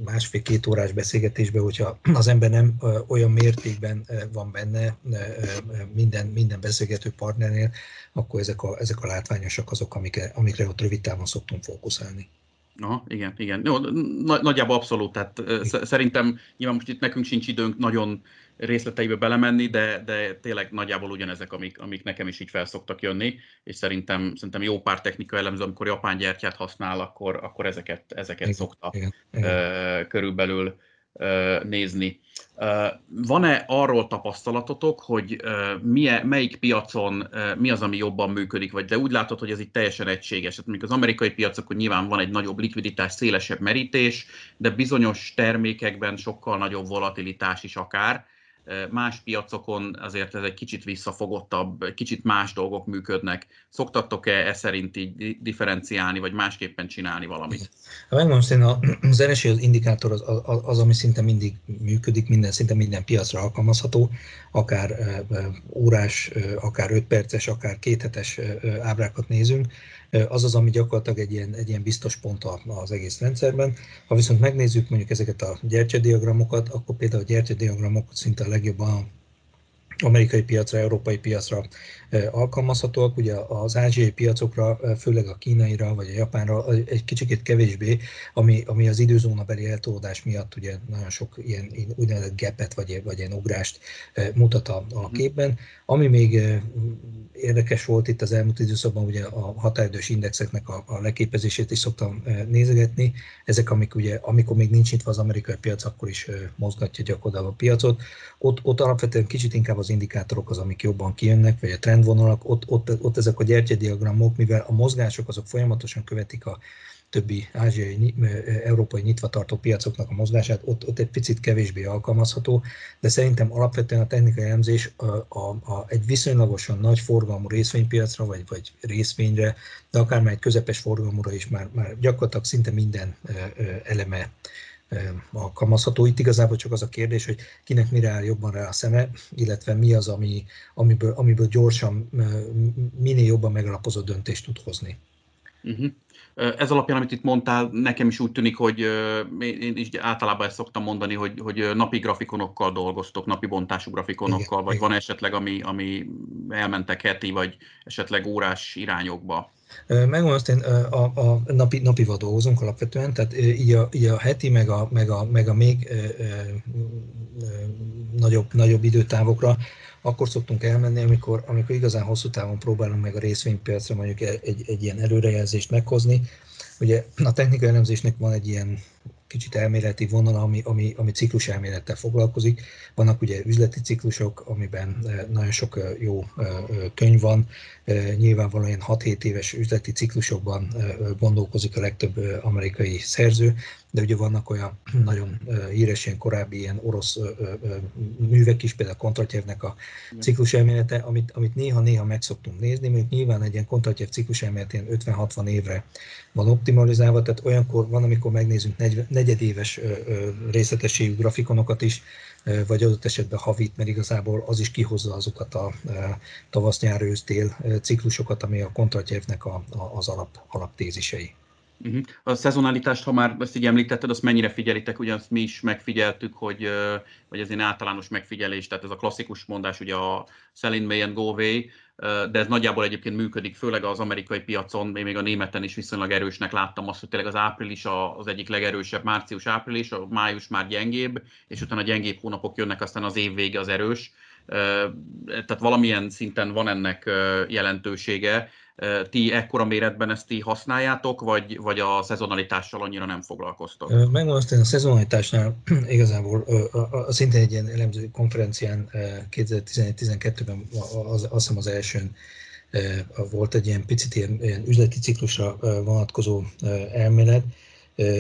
másfél-két órás beszélgetésben, hogyha az ember nem olyan mértékben van benne minden, minden beszélgető partnernél, akkor ezek a, ezek a látványosak azok, amikre, amikre ott rövid távon szoktunk fókuszálni. Aha, igen, igen. Jó, nagyjából abszolút, tehát igen. szerintem nyilván most itt nekünk sincs időnk nagyon részleteibe belemenni, de, de tényleg nagyjából ugyanezek, amik, amik nekem is így felszoktak jönni, és szerintem, szerintem jó pár technika elemző, amikor japán gyertyát használ, akkor, akkor ezeket, ezeket igen, szokta igen, igen. Uh, körülbelül uh, nézni. Uh, van-e arról tapasztalatotok, hogy uh, milyen, melyik piacon uh, mi az, ami jobban működik, vagy de úgy látod, hogy ez itt teljesen egységes. Hát mondjuk az amerikai piacokon nyilván van egy nagyobb likviditás, szélesebb merítés, de bizonyos termékekben sokkal nagyobb volatilitás is akár más piacokon azért ez egy kicsit visszafogottabb, kicsit más dolgok működnek. Szoktattok-e e szerint így differenciálni, vagy másképpen csinálni valamit? Megmondom szerint [clears throat] az NSI az indikátor az, az, az, ami szinte mindig működik, minden szinte minden piacra alkalmazható, akár órás, akár 5 perces, akár kéthetes ábrákat nézünk, az az, ami gyakorlatilag egy ilyen, egy ilyen biztos pont az egész rendszerben. Ha viszont megnézzük mondjuk ezeket a gyertyadiagramokat, akkor például a gyertyadiagramok szinte a legjobban amerikai piacra, európai piacra alkalmazhatóak. Ugye az ázsiai piacokra, főleg a kínaira vagy a japánra egy kicsit kevésbé, ami, ami az időzónabeli eltolódás miatt ugye nagyon sok ilyen úgynevezett gapet vagy, vagy ilyen ugrást mutat a, a mhm. képben. Ami még érdekes volt itt az elmúlt időszakban, ugye a határidős indexeknek a, a leképezését is szoktam nézegetni. Ezek, amik ugye, amikor még nincs nyitva az amerikai piac, akkor is mozgatja gyakorlatilag a piacot. Ott, ott alapvetően kicsit inkább az indikátorok az, amik jobban kijönnek, vagy a trendvonalak, ott, ott, ott ezek a gyertyadiagramok, mivel a mozgások azok folyamatosan követik a többi ázsiai, európai nyitva tartó piacoknak a mozgását, ott, ott egy picit kevésbé alkalmazható, de szerintem alapvetően a technikai elemzés a, a, a, egy viszonylagosan nagy forgalmú részvénypiacra, vagy, vagy részvényre, de akár már egy közepes forgalmúra is már, már gyakorlatilag szinte minden eleme alkalmazható. Itt igazából csak az a kérdés, hogy kinek mire áll jobban rá a szeme, illetve mi az, ami, amiből, amiből gyorsan, minél jobban megalapozott döntést tud hozni. Uh-huh. Ez alapján, amit itt mondtál, nekem is úgy tűnik, hogy én is általában ezt szoktam mondani, hogy, hogy napi grafikonokkal dolgoztok, napi bontású grafikonokkal, igen, vagy igen. van esetleg, ami, ami elmentek heti, vagy esetleg órás irányokba. Megmondom azt, én a, a napi, napival dolgozunk alapvetően, tehát így a, így a heti, meg a, meg a, meg a még ö, ö, ö, nagyobb, nagyobb időtávokra akkor szoktunk elmenni, amikor, amikor igazán hosszú távon próbálunk meg a részvénypiacra mondjuk egy, egy ilyen előrejelzést meghozni. Ugye a technikai elemzésnek van egy ilyen kicsit elméleti vonal, ami, ami, ami ciklus elmélettel foglalkozik. Vannak ugye üzleti ciklusok, amiben nagyon sok jó könyv van, nyilvánvalóan 6-7 éves üzleti ciklusokban gondolkozik a legtöbb amerikai szerző, de ugye vannak olyan [clears throat] nagyon híres ilyen korábbi ilyen orosz művek is, például Kontratjevnek a ciklus elmélete, amit, amit néha-néha meg szoktunk nézni, mondjuk nyilván egy ilyen Kontratjev ciklus elmélet ilyen 50-60 évre van optimalizálva, tehát olyankor van, amikor megnézünk negyedéves részletességű grafikonokat is, vagy adott esetben havit, mert igazából az is kihozza azokat a tavasz, nyár, ősz, tél ciklusokat, ami a Kontratjevnek a, a, az alap, alaptézisei. Uh-huh. A szezonalitást, ha már ezt így említetted, azt mennyire figyelitek, ugye azt mi is megfigyeltük, hogy, vagy ez egy általános megfigyelés, tehát ez a klasszikus mondás, ugye a sell in May and go away, de ez nagyjából egyébként működik, főleg az amerikai piacon, én még a németen is viszonylag erősnek láttam azt, hogy tényleg az április az egyik legerősebb, március-április, a május már gyengébb, és utána gyengébb hónapok jönnek, aztán az év vége az erős. Tehát valamilyen szinten van ennek jelentősége, ti ekkora méretben ezt ti használjátok, vagy, vagy a szezonalitással annyira nem foglalkoztok? Megmondom azt, hogy a szezonalitásnál [clears throat] igazából szintén egy ilyen elemző konferencián 2011-12-ben azt hiszem az elsőn volt egy ilyen picit ilyen, ilyen üzleti ciklusra vonatkozó elmélet,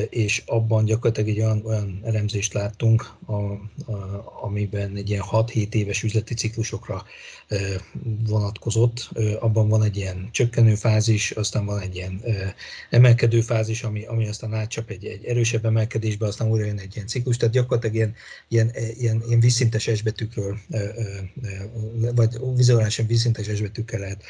és abban gyakorlatilag egy olyan, olyan elemzést láttunk, a, a, amiben egy ilyen 6-7 éves üzleti ciklusokra vonatkozott. Abban van egy ilyen csökkenő fázis, aztán van egy ilyen emelkedő fázis, ami, ami aztán átcsap egy, egy erősebb emelkedésbe, aztán újra jön egy ilyen ciklus. Tehát gyakorlatilag ilyen, ilyen, ilyen, ilyen vízszintes esbetűkről, vagy vizuálisan vízszintes esbetűkkel lehet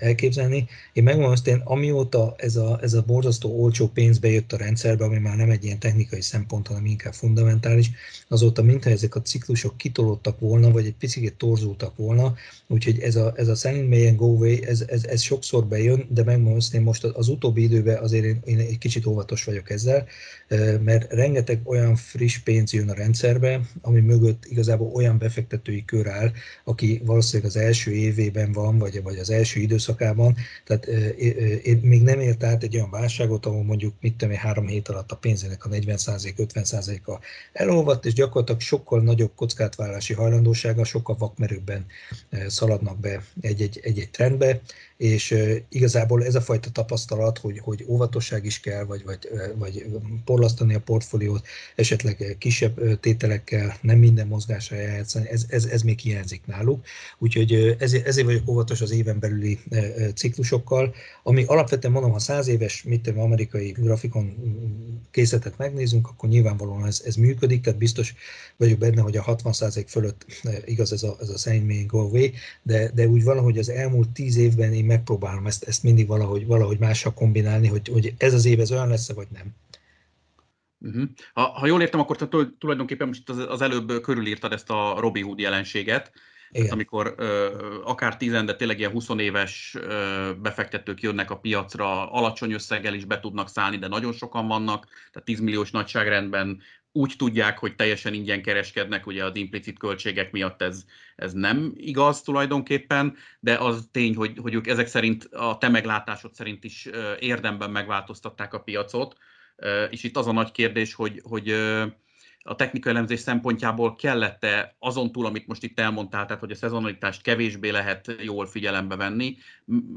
elképzelni. Én megmondom azt, én amióta ez a, ez a borzasztó olcsó pénz bejött a rendszerbe, ami már nem egy ilyen technikai szempont, hanem inkább fundamentális, azóta mintha ezek a ciklusok kitolódtak volna, vagy egy picit torzultak volna, úgyhogy ez a, ez a Selling May and Go Away, ez, ez, ez sokszor bejön, de megmondom én most az utóbbi időben azért én, én egy kicsit óvatos vagyok ezzel, mert rengeteg olyan friss pénz jön a rendszerbe, ami mögött igazából olyan befektetői kör áll, aki valószínűleg az első évében van, vagy, vagy az első időszakában, tehát én még nem ért át egy olyan válságot, ahol mondjuk mit tudom hét alatt a pénzének a 40-50%-a elolvadt, és gyakorlatilag sokkal nagyobb kockátvállalási hajlandósága, sokkal vakmerőbben szaladnak be egy-egy trendbe, és igazából ez a fajta tapasztalat, hogy, hogy óvatosság is kell, vagy, vagy, vagy porlasztani a portfóliót, esetleg kisebb tételekkel, nem minden mozgásra eljátszani, ez, ez, ez még hiányzik náluk. Úgyhogy ezért, ezért vagyok óvatos az éven belüli ciklusokkal, ami alapvetően mondom, ha száz éves, mit tudom, amerikai grafikon készletet megnézünk, akkor nyilvánvalóan ez, ez működik, tehát biztos vagyok benne, hogy a 60% fölött igaz ez a, ez a may go away, de, de úgy valahogy az elmúlt tíz évben én megpróbálom ezt, ezt mindig valahogy, valahogy mással kombinálni, hogy, hogy ez az év ez olyan lesz vagy nem. Uh-huh. Ha, ha jól értem, akkor te tulajdonképpen most az, az előbb körülírtad ezt a Robin Hood jelenséget, igen. amikor ö, akár 10, de tényleg ilyen 20 éves ö, befektetők jönnek a piacra, alacsony összeggel is be tudnak szállni, de nagyon sokan vannak, tehát 10 milliós nagyságrendben úgy tudják, hogy teljesen ingyen kereskednek, ugye az implicit költségek miatt ez, ez nem igaz tulajdonképpen, de az tény, hogy, hogy ők ezek szerint a te meglátásod szerint is érdemben megváltoztatták a piacot, és itt az a nagy kérdés, hogy, hogy a technikai elemzés szempontjából kellett-e azon túl, amit most itt elmondtál, tehát hogy a szezonalitást kevésbé lehet jól figyelembe venni,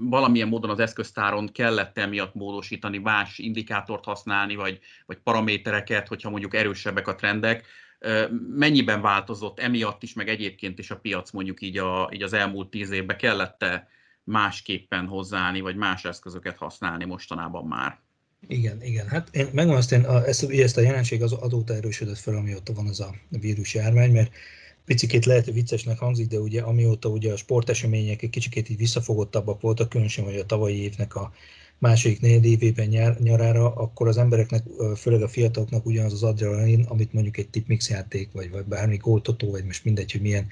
valamilyen módon az eszköztáron kellett -e miatt módosítani, más indikátort használni, vagy, vagy paramétereket, hogyha mondjuk erősebbek a trendek, mennyiben változott emiatt is, meg egyébként is a piac mondjuk így, a, így az elmúlt tíz évben kellett-e másképpen hozzáállni, vagy más eszközöket használni mostanában már? Igen, igen. Hát én megmondom azt, én a, ezt, ezt a jelenség az adóta erősödött fel, amióta van az a vírus járvány, mert picikét lehet viccesnek hangzik, de ugye amióta ugye a sportesemények egy kicsikét így visszafogottabbak voltak, különösen hogy a tavalyi évnek a második négy nyár, nyarára, akkor az embereknek, főleg a fiataloknak ugyanaz az adrenalin, amit mondjuk egy tipmix játék, vagy, vagy bármi góltotó, vagy most mindegy, hogy milyen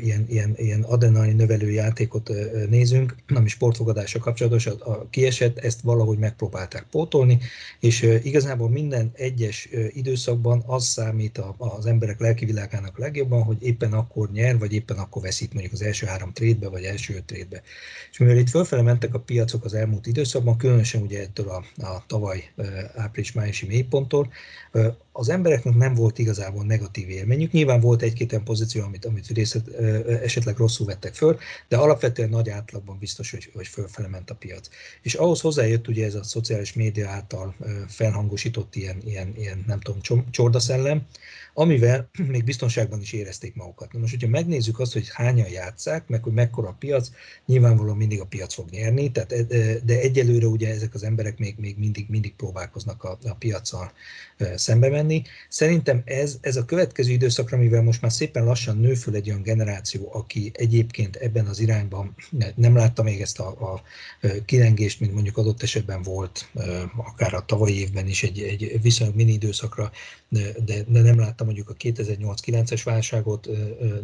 ilyen, ilyen, ilyen adrenalin növelő játékot nézünk, ami sportfogadása kapcsolatos, a, a kiesett, ezt valahogy megpróbálták pótolni, és igazából minden egyes időszakban az számít az emberek lelki világának legjobban, hogy éppen akkor nyer, vagy éppen akkor veszít mondjuk az első három trédbe, vagy első öt trédbe. És mivel itt fölfele mentek a piacok az elmúlt időszakban, időszakban, különösen ugye ettől a, a tavaly április-májusi mélyponttól, az embereknek nem volt igazából negatív élményük. Nyilván volt egy-két olyan pozíció, amit, amit részlet, esetleg rosszul vettek föl, de alapvetően nagy átlagban biztos, hogy, hogy fölfele ment a piac. És ahhoz hozzájött ugye ez a szociális média által felhangosított ilyen, ilyen, ilyen nem tudom, csordaszellem, amivel [clears throat] még biztonságban is érezték magukat. Na most, hogyha megnézzük azt, hogy hányan játszák, meg hogy mekkora a piac, nyilvánvalóan mindig a piac fog nyerni, tehát, de egyelőre ugye ezek az emberek még, még mindig, mindig próbálkoznak a, a piacsal szembe menni. Szerintem ez, ez a következő időszakra, mivel most már szépen lassan nő föl egy olyan generáció, aki egyébként ebben az irányban nem látta még ezt a, a kilengést, mint mondjuk adott esetben volt, akár a tavalyi évben is egy, egy viszonylag mini időszakra, de, de, nem látta mondjuk a 2008-9-es válságot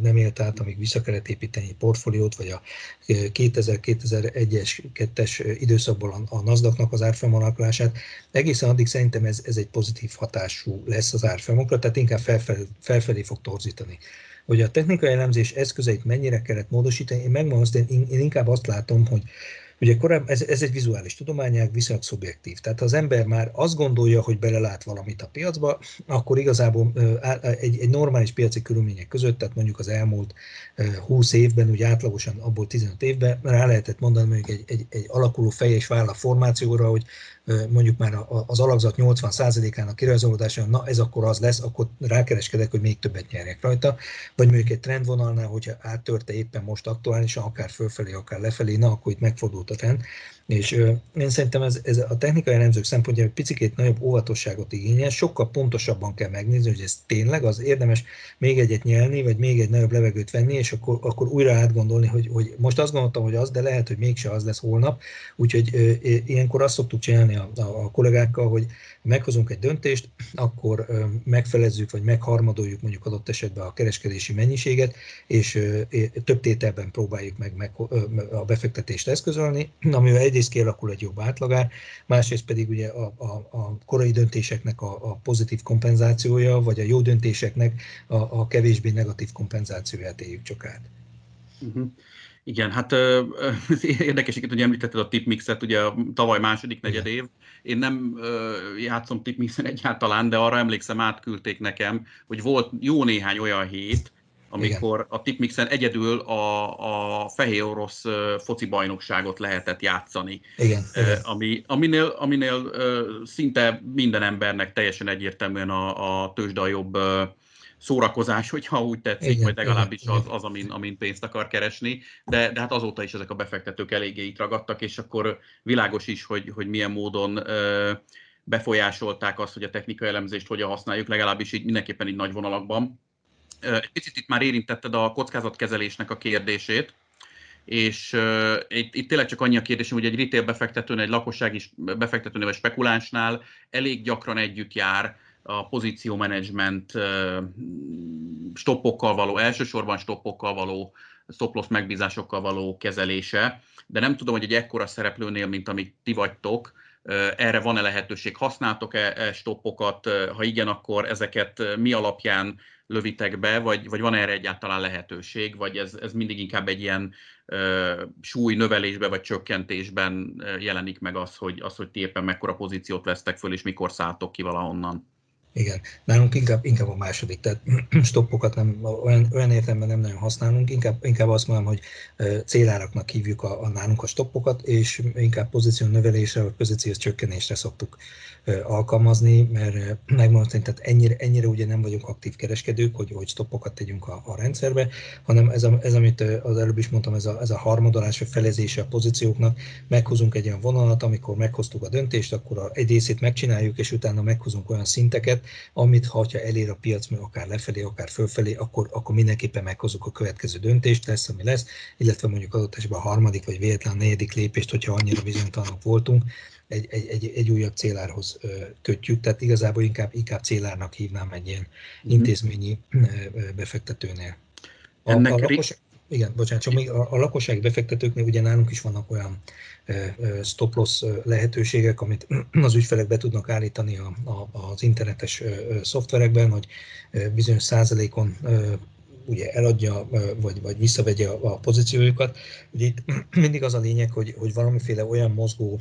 nem élt át, amíg vissza kellett építeni egy portfóliót, vagy a 2000-2001-es, 2-es időszakból a NASDAQ-nak az árfolyam Egészen addig szerintem ez, ez egy pozitív hatású lesz az árfolyamokra, tehát inkább felfelé, felfelé fog torzítani. Hogy a technikai elemzés eszközeit mennyire kellett módosítani, én megmondom azt, én, én inkább azt látom, hogy, Ugye korábban ez, ez egy vizuális tudományág, viszonylag szubjektív. Tehát ha az ember már azt gondolja, hogy belelát valamit a piacba, akkor igazából egy, egy normális piaci körülmények között, tehát mondjuk az elmúlt 20 évben, ugye átlagosan abból 15 évben rá lehetett mondani mondjuk egy, egy, egy alakuló fej és vállal formációra, hogy mondjuk már az alakzat 80%-ának kirajzolódása, na ez akkor az lesz, akkor rákereskedek, hogy még többet nyerjek rajta, vagy mondjuk egy trendvonalnál, hogyha áttörte éppen most aktuálisan, akár fölfelé, akár lefelé, na akkor itt megfordult a trend. És ö, én szerintem ez, ez a technikai elemzők szempontjából picit nagyobb óvatosságot igényel, sokkal pontosabban kell megnézni, hogy ez tényleg az érdemes még egyet nyelni, vagy még egy nagyobb levegőt venni, és akkor, akkor újra átgondolni, hogy, hogy most azt gondoltam, hogy az, de lehet, hogy mégse az lesz holnap. Úgyhogy ö, ilyenkor azt szoktuk csinálni a, a, a kollégákkal, hogy meghozunk egy döntést, akkor ö, megfelezzük, vagy megharmadoljuk mondjuk adott esetben a kereskedési mennyiséget, és ö, több tételben próbáljuk meg, meg a befektetést eszközölni, amivel egyrészt kialakul egy jobb átlagár, másrészt pedig ugye a, a, a korai döntéseknek a, a pozitív kompenzációja, vagy a jó döntéseknek a, a kevésbé negatív kompenzációját éljük csak át. Uh-huh. Igen, hát [laughs] érdekes, hogy említetted a tipmixet, ugye a tavaly második negyed év. Én nem játszom tipmixen [laughs] egyáltalán, de arra emlékszem, átküldték nekem, hogy volt jó néhány olyan hét, amikor Igen. a tipmixen egyedül a, a fehér orosz foci bajnokságot lehetett játszani. Igen. Igen. Ami, aminél, aminél szinte minden embernek teljesen egyértelműen a, a tőzsda jobb szórakozás, hogyha úgy tetszik, igen, vagy legalábbis igen, az, az amin, amin pénzt akar keresni, de, de hát azóta is ezek a befektetők eléggé itt ragadtak, és akkor világos is, hogy, hogy milyen módon ö, befolyásolták azt, hogy a technikai elemzést hogyan használjuk, legalábbis így mindenképpen így nagy vonalakban. Egy picit itt már érintetted a kockázatkezelésnek a kérdését, és uh, itt, itt tényleg csak annyi a kérdésem, hogy egy retail befektetőnél, egy lakossági befektetőnél vagy spekulánsnál elég gyakran együtt jár a pozíciómenedzsment stoppokkal való, elsősorban stoppokkal való, stop-loss megbízásokkal való kezelése, de nem tudom, hogy egy ekkora szereplőnél, mint amit ti vagytok, erre van-e lehetőség? Használtok-e e stoppokat? Ha igen, akkor ezeket mi alapján lövitek be, vagy, vagy van erre egyáltalán lehetőség, vagy ez, ez mindig inkább egy ilyen uh, súly növelésben vagy csökkentésben jelenik meg az, hogy, az, hogy ti éppen mekkora pozíciót vesztek föl, és mikor szálltok ki valahonnan? Igen, nálunk inkább, inkább a második, tehát [clears throat] stoppokat nem, olyan, olyan értelemben nem nagyon használunk, inkább, inkább azt mondom, hogy céláraknak hívjuk a, a nálunk a stoppokat, és inkább pozíció növelésre vagy pozíciós csökkenésre szoktuk alkalmazni, mert [clears throat] megmondani, tehát ennyire, ennyire ugye nem vagyunk aktív kereskedők, hogy, hogy stoppokat tegyünk a, a rendszerbe, hanem ez, a, ez, amit az előbb is mondtam, ez a, ez a harmadolás, vagy felezése a pozícióknak, meghozunk egy olyan vonalat, amikor meghoztuk a döntést, akkor a, egy részét megcsináljuk, és utána meghozunk olyan szinteket, amit ha elér a piac, akár lefelé, akár fölfelé, akkor, akkor mindenképpen meghozunk a következő döntést, lesz, ami lesz, illetve mondjuk adott esetben a harmadik vagy véletlen a negyedik lépést, hogyha annyira bizonytalanok voltunk, egy, egy, egy, egy újabb célárhoz kötjük, tehát igazából inkább, inkább célárnak hívnám egy ilyen mm-hmm. intézményi befektetőnél. A, Ennek a lakos, igen, bocsánat, csak még a, a lakossági befektetőknél ugye nálunk is vannak olyan stop loss lehetőségek, amit [clears throat] az ügyfelek be tudnak állítani a, a, az internetes szoftverekben, hogy bizonyos százalékon ugye eladja, vagy, vagy visszavegye a, pozíciójukat. Ugye itt [clears throat] mindig az a lényeg, hogy, hogy valamiféle olyan mozgó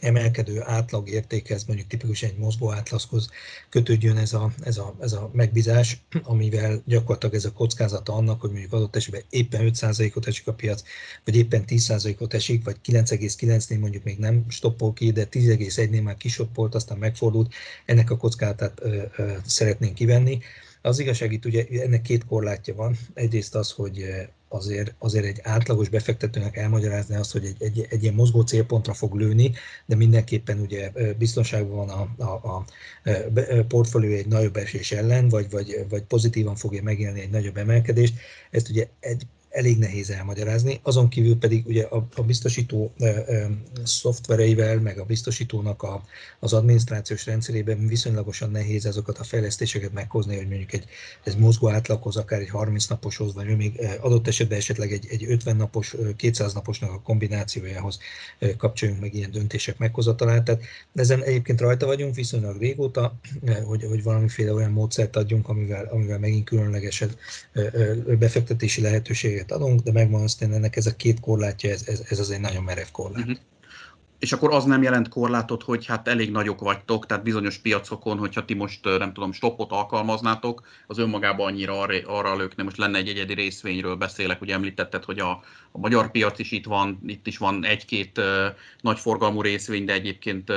emelkedő átlagértékhez, mondjuk tipikusan egy mozgó átlaghoz kötődjön ez a, ez, a, ez a megbízás, amivel gyakorlatilag ez a kockázata annak, hogy mondjuk adott esetben éppen 5%-ot esik a piac, vagy éppen 10%-ot esik, vagy 9,9-nél mondjuk még nem stoppol ki, de 10,1-nél már kisoppolt, aztán megfordult, ennek a kockázatát ö, ö, szeretnénk kivenni. Az igazság itt ugye ennek két korlátja van. Egyrészt az, hogy azért, azért egy átlagos befektetőnek elmagyarázni azt, hogy egy, egy, egy ilyen mozgó célpontra fog lőni, de mindenképpen ugye biztonságban van a, a, a portfólió egy nagyobb esés ellen, vagy, vagy, vagy pozitívan fogja megélni egy nagyobb emelkedést. Ezt ugye egy elég nehéz elmagyarázni. Azon kívül pedig ugye a, a biztosító e, e, szoftvereivel, meg a biztosítónak a, az adminisztrációs rendszerében viszonylagosan nehéz azokat a fejlesztéseket meghozni, hogy mondjuk egy ez mozgó átlaghoz, akár egy 30 naposhoz, vagy még adott esetben esetleg egy, egy 50 napos, 200 naposnak a kombinációjához kapcsoljunk meg ilyen döntések meghozatalát. Tehát ezen egyébként rajta vagyunk viszonylag régóta, hogy, hogy valamiféle olyan módszert adjunk, amivel, amivel megint különlegesen befektetési lehetőséget lehetőséget adunk, de megmondom azt, ennek ez a két korlátja, ez, ez, ez egy nagyon merev korlát. Uh-huh. És akkor az nem jelent korlátot, hogy hát elég nagyok vagytok, tehát bizonyos piacokon, hogyha ti most nem tudom, stoppot alkalmaznátok, az önmagában annyira arra, arra lökne, most lenne egy egyedi részvényről beszélek, ugye említetted, hogy a, a magyar piac is itt van, itt is van egy-két uh, nagy forgalmú részvény, de egyébként uh,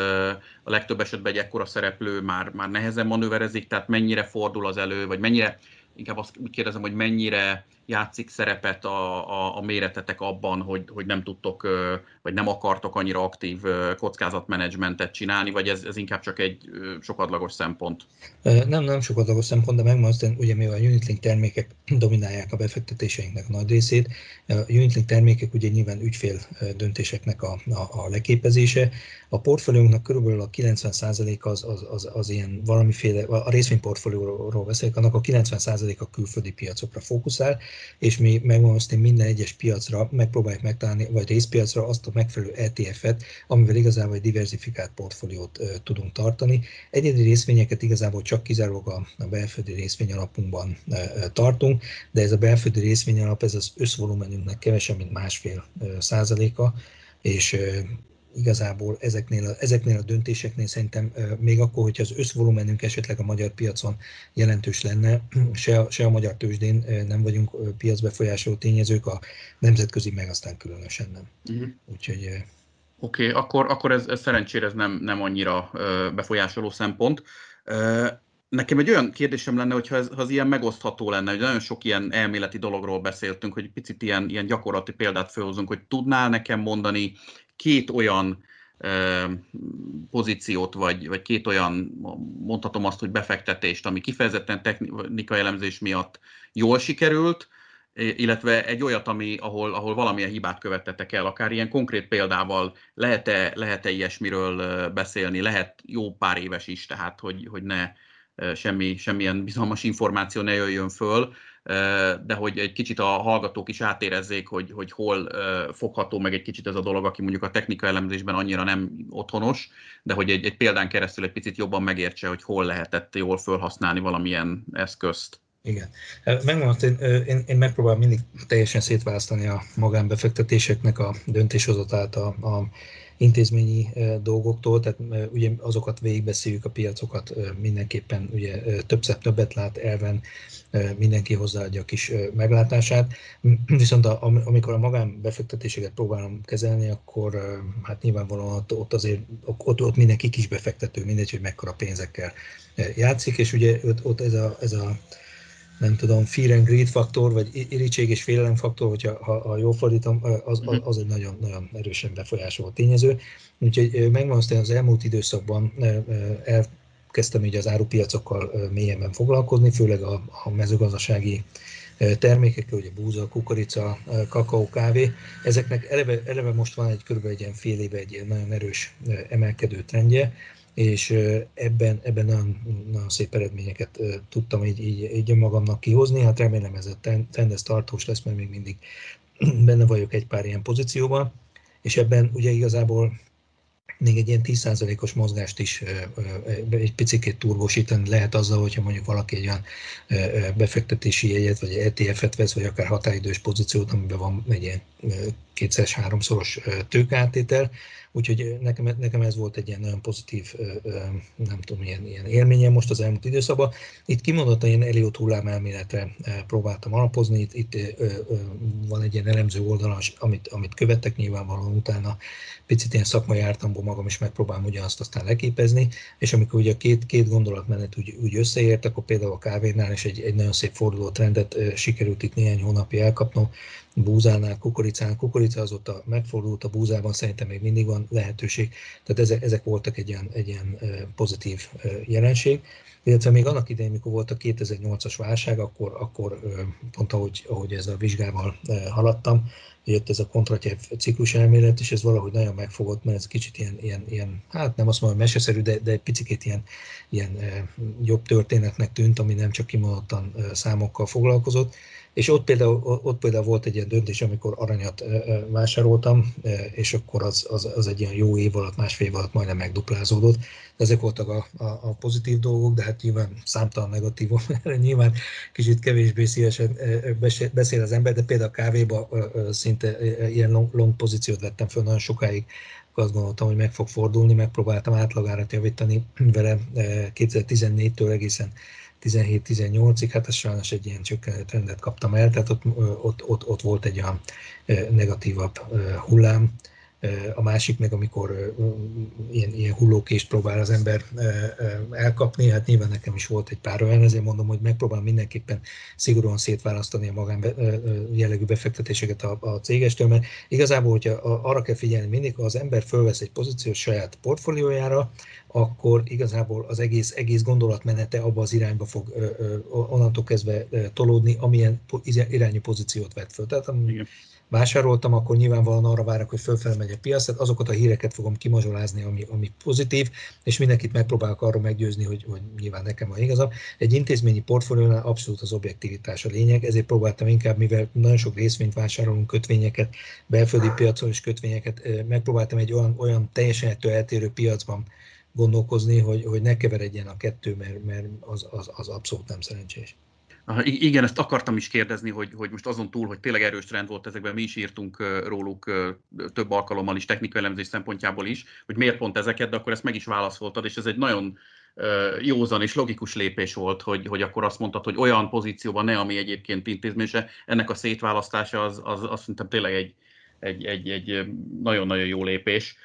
a legtöbb esetben egy ekkora szereplő már, már nehezen manőverezik, tehát mennyire fordul az elő, vagy mennyire, inkább azt úgy kérdezem, hogy mennyire játszik szerepet a, a, a méretetek abban, hogy, hogy nem tudtok, vagy nem akartok annyira aktív kockázatmenedzsmentet csinálni, vagy ez, ez inkább csak egy sokadlagos szempont? Nem, nem sokadlagos szempont, de megmondom, ugye mivel a Unitlink termékek [clears throat] dominálják a befektetéseinknek nagy részét, a Unitlink termékek ugye nyilván ügyfél döntéseknek a, a, a leképezése. A portfóliónknak körülbelül a 90% az, az, az, az ilyen valamiféle, a részvényportfólióról beszélek, annak a 90% a külföldi piacokra fókuszál, és mi megmondom azt, hogy minden egyes piacra megpróbáljuk megtalálni, vagy részpiacra azt a megfelelő ETF-et, amivel igazából egy diversifikált portfóliót uh, tudunk tartani. Egyedi részvényeket igazából csak kizárólag a, a belföldi részvény alapunkban uh, tartunk, de ez a belföldi részvény alap, ez az összvolumenünknek kevesebb, mint másfél uh, százaléka, és igazából ezeknél a, ezeknél a döntéseknél szerintem még akkor, hogyha az összvolumenünk esetleg a magyar piacon jelentős lenne, [clears throat] se a, se a magyar tőzsdén nem vagyunk piacbefolyásoló tényezők, a nemzetközi meg aztán különösen nem. Uh-huh. Úgyhogy Oké, okay, akkor, akkor ez, ez szerencsére ez nem, nem annyira befolyásoló szempont. Nekem egy olyan kérdésem lenne, hogyha ez, ha ez ilyen megosztható lenne, hogy nagyon sok ilyen elméleti dologról beszéltünk, hogy picit ilyen, ilyen gyakorlati példát felhozunk, hogy tudnál nekem mondani két olyan pozíciót, vagy, vagy két olyan, mondhatom azt, hogy befektetést, ami kifejezetten technikai elemzés miatt jól sikerült, illetve egy olyat, ami, ahol, ahol valamilyen hibát követtetek el, akár ilyen konkrét példával lehet-e, lehet-e ilyesmiről beszélni, lehet jó pár éves is, tehát hogy, hogy ne semmi, semmilyen bizalmas információ ne jöjjön föl, de hogy egy kicsit a hallgatók is átérezzék, hogy, hogy hol fogható meg egy kicsit ez a dolog, aki mondjuk a technika elemzésben annyira nem otthonos, de hogy egy, egy példán keresztül egy picit jobban megértse, hogy hol lehetett jól felhasználni valamilyen eszközt. Igen. Megmondom, én, én, én megpróbálom mindig teljesen szétválasztani a magánbefektetéseknek a döntéshozatát a, a intézményi dolgoktól, tehát ugye azokat végigbeszéljük a piacokat, mindenképpen ugye többször többet lát elven, mindenki hozzáadja a kis meglátását. [clears throat] Viszont a, amikor a magánbefektetéseket próbálom kezelni, akkor hát nyilvánvalóan ott, azért ott, ott mindenki kis befektető, mindegy, hogy mekkora pénzekkel játszik, és ugye ott ez a, ez a nem tudom, fear and greed faktor, vagy irítség és félelem faktor, hogyha ha, ha jól fordítom, az, az, az egy nagyon, nagyon erősen befolyásoló tényező. Úgyhogy megmondom, hogy az elmúlt időszakban elkezdtem így az árupiacokkal mélyebben foglalkozni, főleg a, a mezőgazdasági termékekkel, ugye búza, kukorica, kakaó, kávé. Ezeknek eleve, eleve most van egy kb. egy ilyen fél éve egy ilyen nagyon erős emelkedő trendje, és ebben, ebben nagyon, nagyon szép eredményeket tudtam így, így, így magamnak kihozni. Hát remélem ez a trend ez tartós lesz, mert még mindig [clears throat] benne vagyok egy pár ilyen pozícióban, és ebben ugye igazából még egy ilyen 10%-os mozgást is egy picit turbósítani lehet azzal, hogyha mondjuk valaki egy olyan befektetési jegyet, vagy ETF-et vesz, vagy akár határidős pozíciót, amiben van egy ilyen kétszeres, háromszoros tőkátétel, Úgyhogy nekem, nekem ez volt egy ilyen nagyon pozitív, nem tudom, ilyen, ilyen élményem most az elmúlt időszakban. Itt kimondottan ilyen Eliott hullám elméletre próbáltam alapozni, itt, itt van egy ilyen elemző oldal, amit, amit követtek nyilvánvalóan utána, picit ilyen szakmai ártamból magam is megpróbálom ugyanazt aztán leképezni, és amikor ugye a két, két gondolatmenet úgy, úgy összeért, akkor például a kávénál is egy, egy nagyon szép forduló trendet sikerült itt néhány hónapja elkapnom, búzánál, kukoricán. Kukorica azóta megfordult, a búzában szerintem még mindig van lehetőség. Tehát ezek, ezek voltak egy ilyen, egy ilyen pozitív jelenség. Illetve még annak idején, mikor volt a 2008-as válság, akkor, akkor pont ahogy, ahogy ez a vizsgával haladtam, jött ez a kontratyev ciklus elmélet, és ez valahogy nagyon megfogott, mert ez kicsit ilyen, ilyen, ilyen hát nem azt mondom, meseszerű, de, de egy picit ilyen, ilyen jobb történetnek tűnt, ami nem csak kimondottan számokkal foglalkozott és ott például, ott például volt egy ilyen döntés, amikor aranyat vásároltam, és akkor az, az, az egy ilyen jó év alatt, másfél év alatt majdnem megduplázódott. De ezek voltak a, a, a pozitív dolgok, de hát nyilván számtalan negatívum, [laughs] nyilván kicsit kevésbé szívesen beszél az ember, de például a kávéba szinte ilyen long, long pozíciót vettem föl nagyon sokáig, azt gondoltam, hogy meg fog fordulni, megpróbáltam átlagárat javítani vele 2014-től egészen 17-18-ig, hát ez sajnos egy ilyen csökkenő trendet kaptam el, tehát ott, ott, ott, ott volt egy olyan negatívabb hullám, a másik meg, amikor ilyen, ilyen hullókést próbál az ember elkapni, hát nyilván nekem is volt egy pár olyan, ezért mondom, hogy megpróbálom mindenképpen szigorúan szétválasztani a magán jellegű befektetéseket a, a cégestől, mert igazából, hogyha arra kell figyelni mindig, ha az ember fölvesz egy pozíciót saját portfóliójára, akkor igazából az egész, egész gondolatmenete abba az irányba fog onnantól kezdve tolódni, amilyen irányú pozíciót vett föl. Tehát Igen vásároltam, akkor nyilvánvalóan arra várok, hogy fölfelé megy a piac, tehát azokat a híreket fogom kimazsolázni, ami, ami pozitív, és mindenkit megpróbálok arról meggyőzni, hogy, hogy nyilván nekem van igazam. Egy intézményi portfóliónál abszolút az objektivitás a lényeg, ezért próbáltam inkább, mivel nagyon sok részvényt vásárolunk, kötvényeket, belföldi piacon is kötvényeket, megpróbáltam egy olyan, olyan teljesen eltérő piacban gondolkozni, hogy, hogy ne keveredjen a kettő, mert, mert az, az, az abszolút nem szerencsés. Igen, ezt akartam is kérdezni, hogy, hogy most azon túl, hogy tényleg erős trend volt ezekben, mi is írtunk róluk több alkalommal is, technikai elemzés szempontjából is, hogy miért pont ezeket, de akkor ezt meg is válaszoltad, és ez egy nagyon józan és logikus lépés volt, hogy, hogy akkor azt mondtad, hogy olyan pozícióban ne, ami egyébként intézményse, ennek a szétválasztása az, az, az szerintem tényleg egy, egy, egy, egy nagyon-nagyon jó lépés,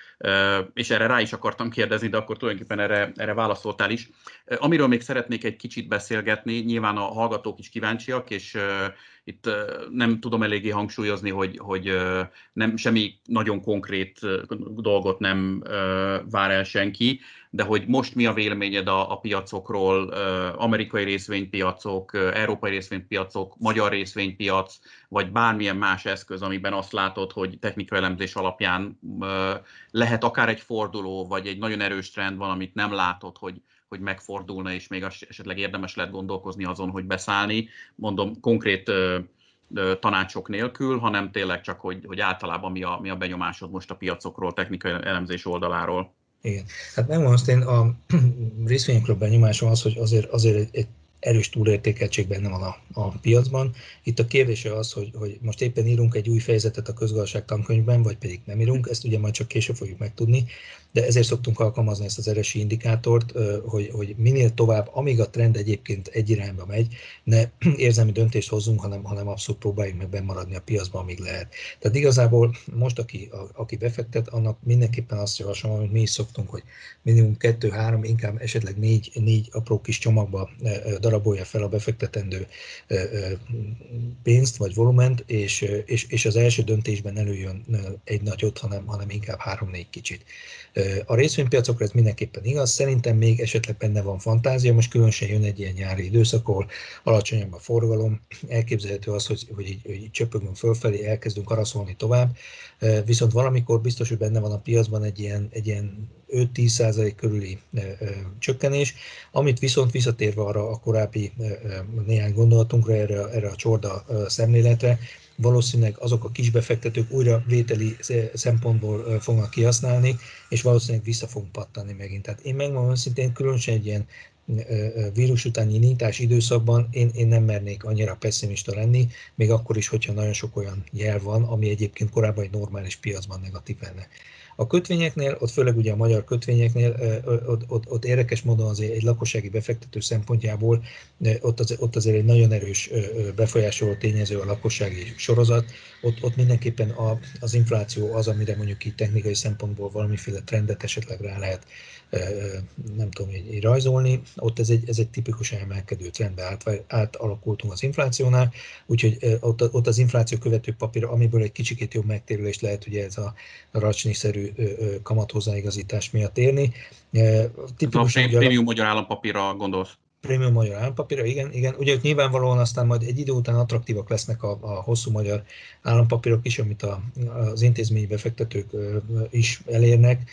és erre rá is akartam kérdezni, de akkor tulajdonképpen erre, erre válaszoltál is. Amiről még szeretnék egy kicsit beszélgetni, nyilván a hallgatók is kíváncsiak, és itt nem tudom eléggé hangsúlyozni, hogy, hogy nem semmi nagyon konkrét dolgot nem vár el senki, de hogy most mi a véleményed a, a piacokról, amerikai részvénypiacok, európai részvénypiacok, magyar részvénypiac, vagy bármilyen más eszköz, amiben azt látod, hogy technikai elemzés alapján lehet akár egy forduló, vagy egy nagyon erős trend van, amit nem látod, hogy, hogy megfordulna, és még esetleg érdemes lehet gondolkozni azon, hogy beszállni. Mondom, konkrét tanácsok nélkül, hanem tényleg csak, hogy, hogy általában mi a, mi a benyomásod most a piacokról, technikai elemzés oldaláról. Igen. Hát megmondom azt én a [clears throat] részvényekről benyomásom az, hogy azért, azért egy, egy erős túlértékeltség benne van a, a piacban. Itt a kérdése az, hogy, hogy most éppen írunk egy új fejezetet a közgazdaság tankönyvben, vagy pedig nem írunk, ezt ugye majd csak később fogjuk megtudni, de ezért szoktunk alkalmazni ezt az eresi indikátort, hogy, hogy minél tovább, amíg a trend egyébként egy irányba megy, ne [clears throat] érzelmi döntést hozzunk, hanem, hanem abszolút próbáljuk meg bemaradni a piacban, amíg lehet. Tehát igazából most, aki, a, aki befektet, annak mindenképpen azt javaslom, hogy mi is szoktunk, hogy minimum kettő, három, inkább esetleg négy, négy apró kis csomagba darabolja fel a befektetendő pénzt vagy volument, és, és, és az első döntésben előjön egy nagyot, hanem, hanem inkább három-négy kicsit. A részvénypiacokra ez mindenképpen igaz, szerintem még esetleg benne van fantázia, most különösen jön egy ilyen nyári időszak, ahol alacsonyabb a forgalom, elképzelhető az, hogy, hogy így, így csöpögünk fölfelé, elkezdünk araszolni tovább, viszont valamikor biztos, hogy benne van a piacban egy ilyen, egy ilyen 5-10% körüli csökkenés, amit viszont visszatérve arra a korábbi néhány gondolatunkra, erre, erre a csorda szemléletre, valószínűleg azok a kisbefektetők újra vételi szempontból fognak kihasználni, és valószínűleg vissza fogunk pattani megint. Tehát én megmondom szintén, különösen egy ilyen vírus utáni nyitás időszakban én, én nem mernék annyira pessimista lenni, még akkor is, hogyha nagyon sok olyan jel van, ami egyébként korábban egy normális piacban negatív lenne. A kötvényeknél, ott főleg ugye a magyar kötvényeknél, ott, ott, ott érdekes módon azért egy lakossági befektető szempontjából ott, az, ott azért egy nagyon erős befolyásoló tényező a lakossági sorozat. Ott, ott mindenképpen a, az infláció az, amire mondjuk így technikai szempontból valamiféle trendet esetleg rá lehet nem tudom, így, így rajzolni, ott ez egy, ez egy tipikus emelkedő trendbe át, átalakultunk az inflációnál, úgyhogy ott, ott az infláció követő papír, amiből egy kicsikét jobb megtérülést lehet ugye ez a racsni-szerű kamat hozzáigazítás miatt érni. Tipikus, a prémium magyar állampapírra gondolsz? prémium magyar állampapírra, igen, igen. Ugye nyilvánvalóan aztán majd egy idő után attraktívak lesznek a, a hosszú magyar állampapírok is, amit a, az intézményi befektetők is elérnek,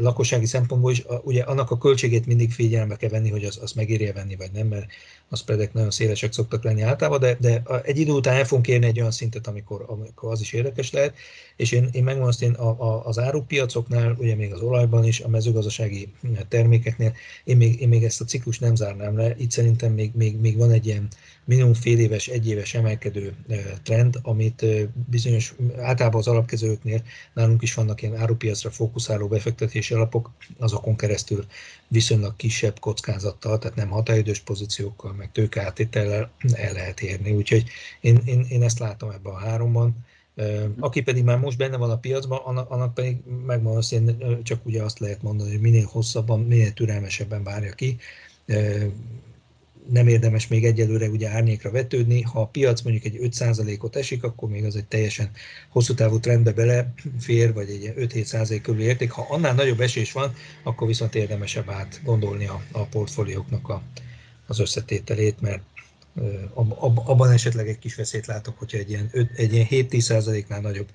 lakossági szempontból is, ugye annak a költségét mindig figyelembe kell venni, hogy az, az megérje venni, vagy nem, mert a spreadek nagyon szélesek szoktak lenni általában, de, de egy idő után el fogunk érni egy olyan szintet, amikor, amikor az is érdekes lehet, és én, én megmondom azt, én a, a, az árupiacoknál, ugye még az olajban is, a mezőgazdasági termékeknél, én még, én még ezt a ciklus nem zárnám le, itt szerintem még, még, még van egy ilyen minimum fél éves, egy éves emelkedő trend, amit bizonyos, általában az alapkezőknél nálunk is vannak ilyen árupiacra fókuszáló befektetési alapok, azokon keresztül viszonylag kisebb kockázattal, tehát nem határidős pozíciókkal, meg tőkeátétellel el lehet érni. Úgyhogy én, én, én ezt látom ebben a háromban. Aki pedig már most benne van a piacban, annak, annak pedig megmondom, hogy csak ugye azt lehet mondani, hogy minél hosszabban, minél türelmesebben várja ki nem érdemes még egyelőre ugye árnyékra vetődni. Ha a piac mondjuk egy 5%-ot esik, akkor még az egy teljesen hosszú távú trendbe belefér, vagy egy 5-7% körül érték. Ha annál nagyobb esés van, akkor viszont érdemesebb át gondolni a, a portfólióknak a, az összetételét, mert abban esetleg egy kis veszélyt látok, hogyha egy ilyen, egy ilyen 7-10%-nál nagyobb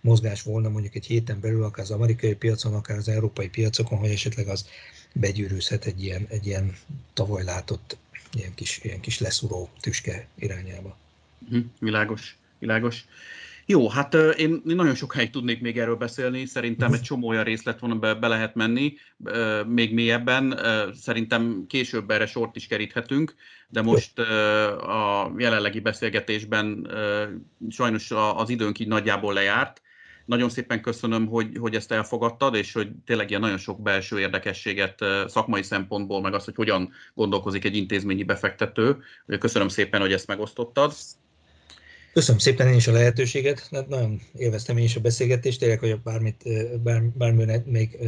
mozgás volna mondjuk egy héten belül, akár az amerikai piacon, akár az európai piacokon, hogy esetleg az begyűrűzhet egy ilyen, egy ilyen tavaly látott ilyen kis, ilyen kis leszuró tüske irányába. Uh-huh, világos, világos. Jó, hát én nagyon sokáig tudnék még erről beszélni, szerintem egy csomó olyan részlet van, be, be lehet menni, még mélyebben, szerintem később erre sort is keríthetünk, de most a jelenlegi beszélgetésben sajnos az időnk így nagyjából lejárt. Nagyon szépen köszönöm, hogy, hogy ezt elfogadtad, és hogy tényleg ilyen nagyon sok belső érdekességet szakmai szempontból, meg azt, hogy hogyan gondolkozik egy intézményi befektető. Köszönöm szépen, hogy ezt megosztottad. Köszönöm szépen én is a lehetőséget, nagyon élveztem én is a beszélgetést, tényleg, hogy bármit, bár, bármilyen még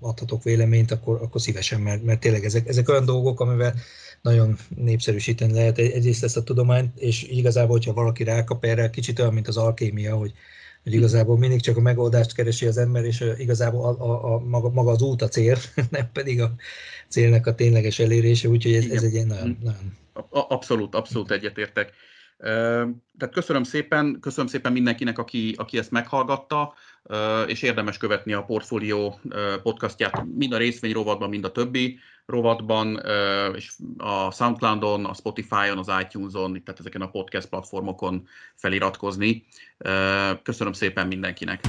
adhatok véleményt, akkor, akkor szívesen, mert, mert tényleg ezek, ezek olyan dolgok, amivel nagyon népszerűsíteni lehet egyrészt ezt a tudományt, és igazából, hogyha valaki rákap erre, kicsit olyan, mint az alkémia, hogy, hogy igazából mindig csak a megoldást keresi az ember, és igazából a, a, a, maga, maga az út a cél, [laughs] nem pedig a célnak a tényleges elérése, úgyhogy ez, ez egy ilyen nagyon, nagyon... Abszolút, abszolút egyetértek. Tehát köszönöm szépen, köszönöm szépen mindenkinek, aki, aki ezt meghallgatta, és érdemes követni a Portfólió podcastját mind a részvény rovatban, mind a többi rovatban, és a Soundcloudon, a Spotify-on, az iTunes-on, tehát ezeken a podcast platformokon feliratkozni. Köszönöm szépen mindenkinek!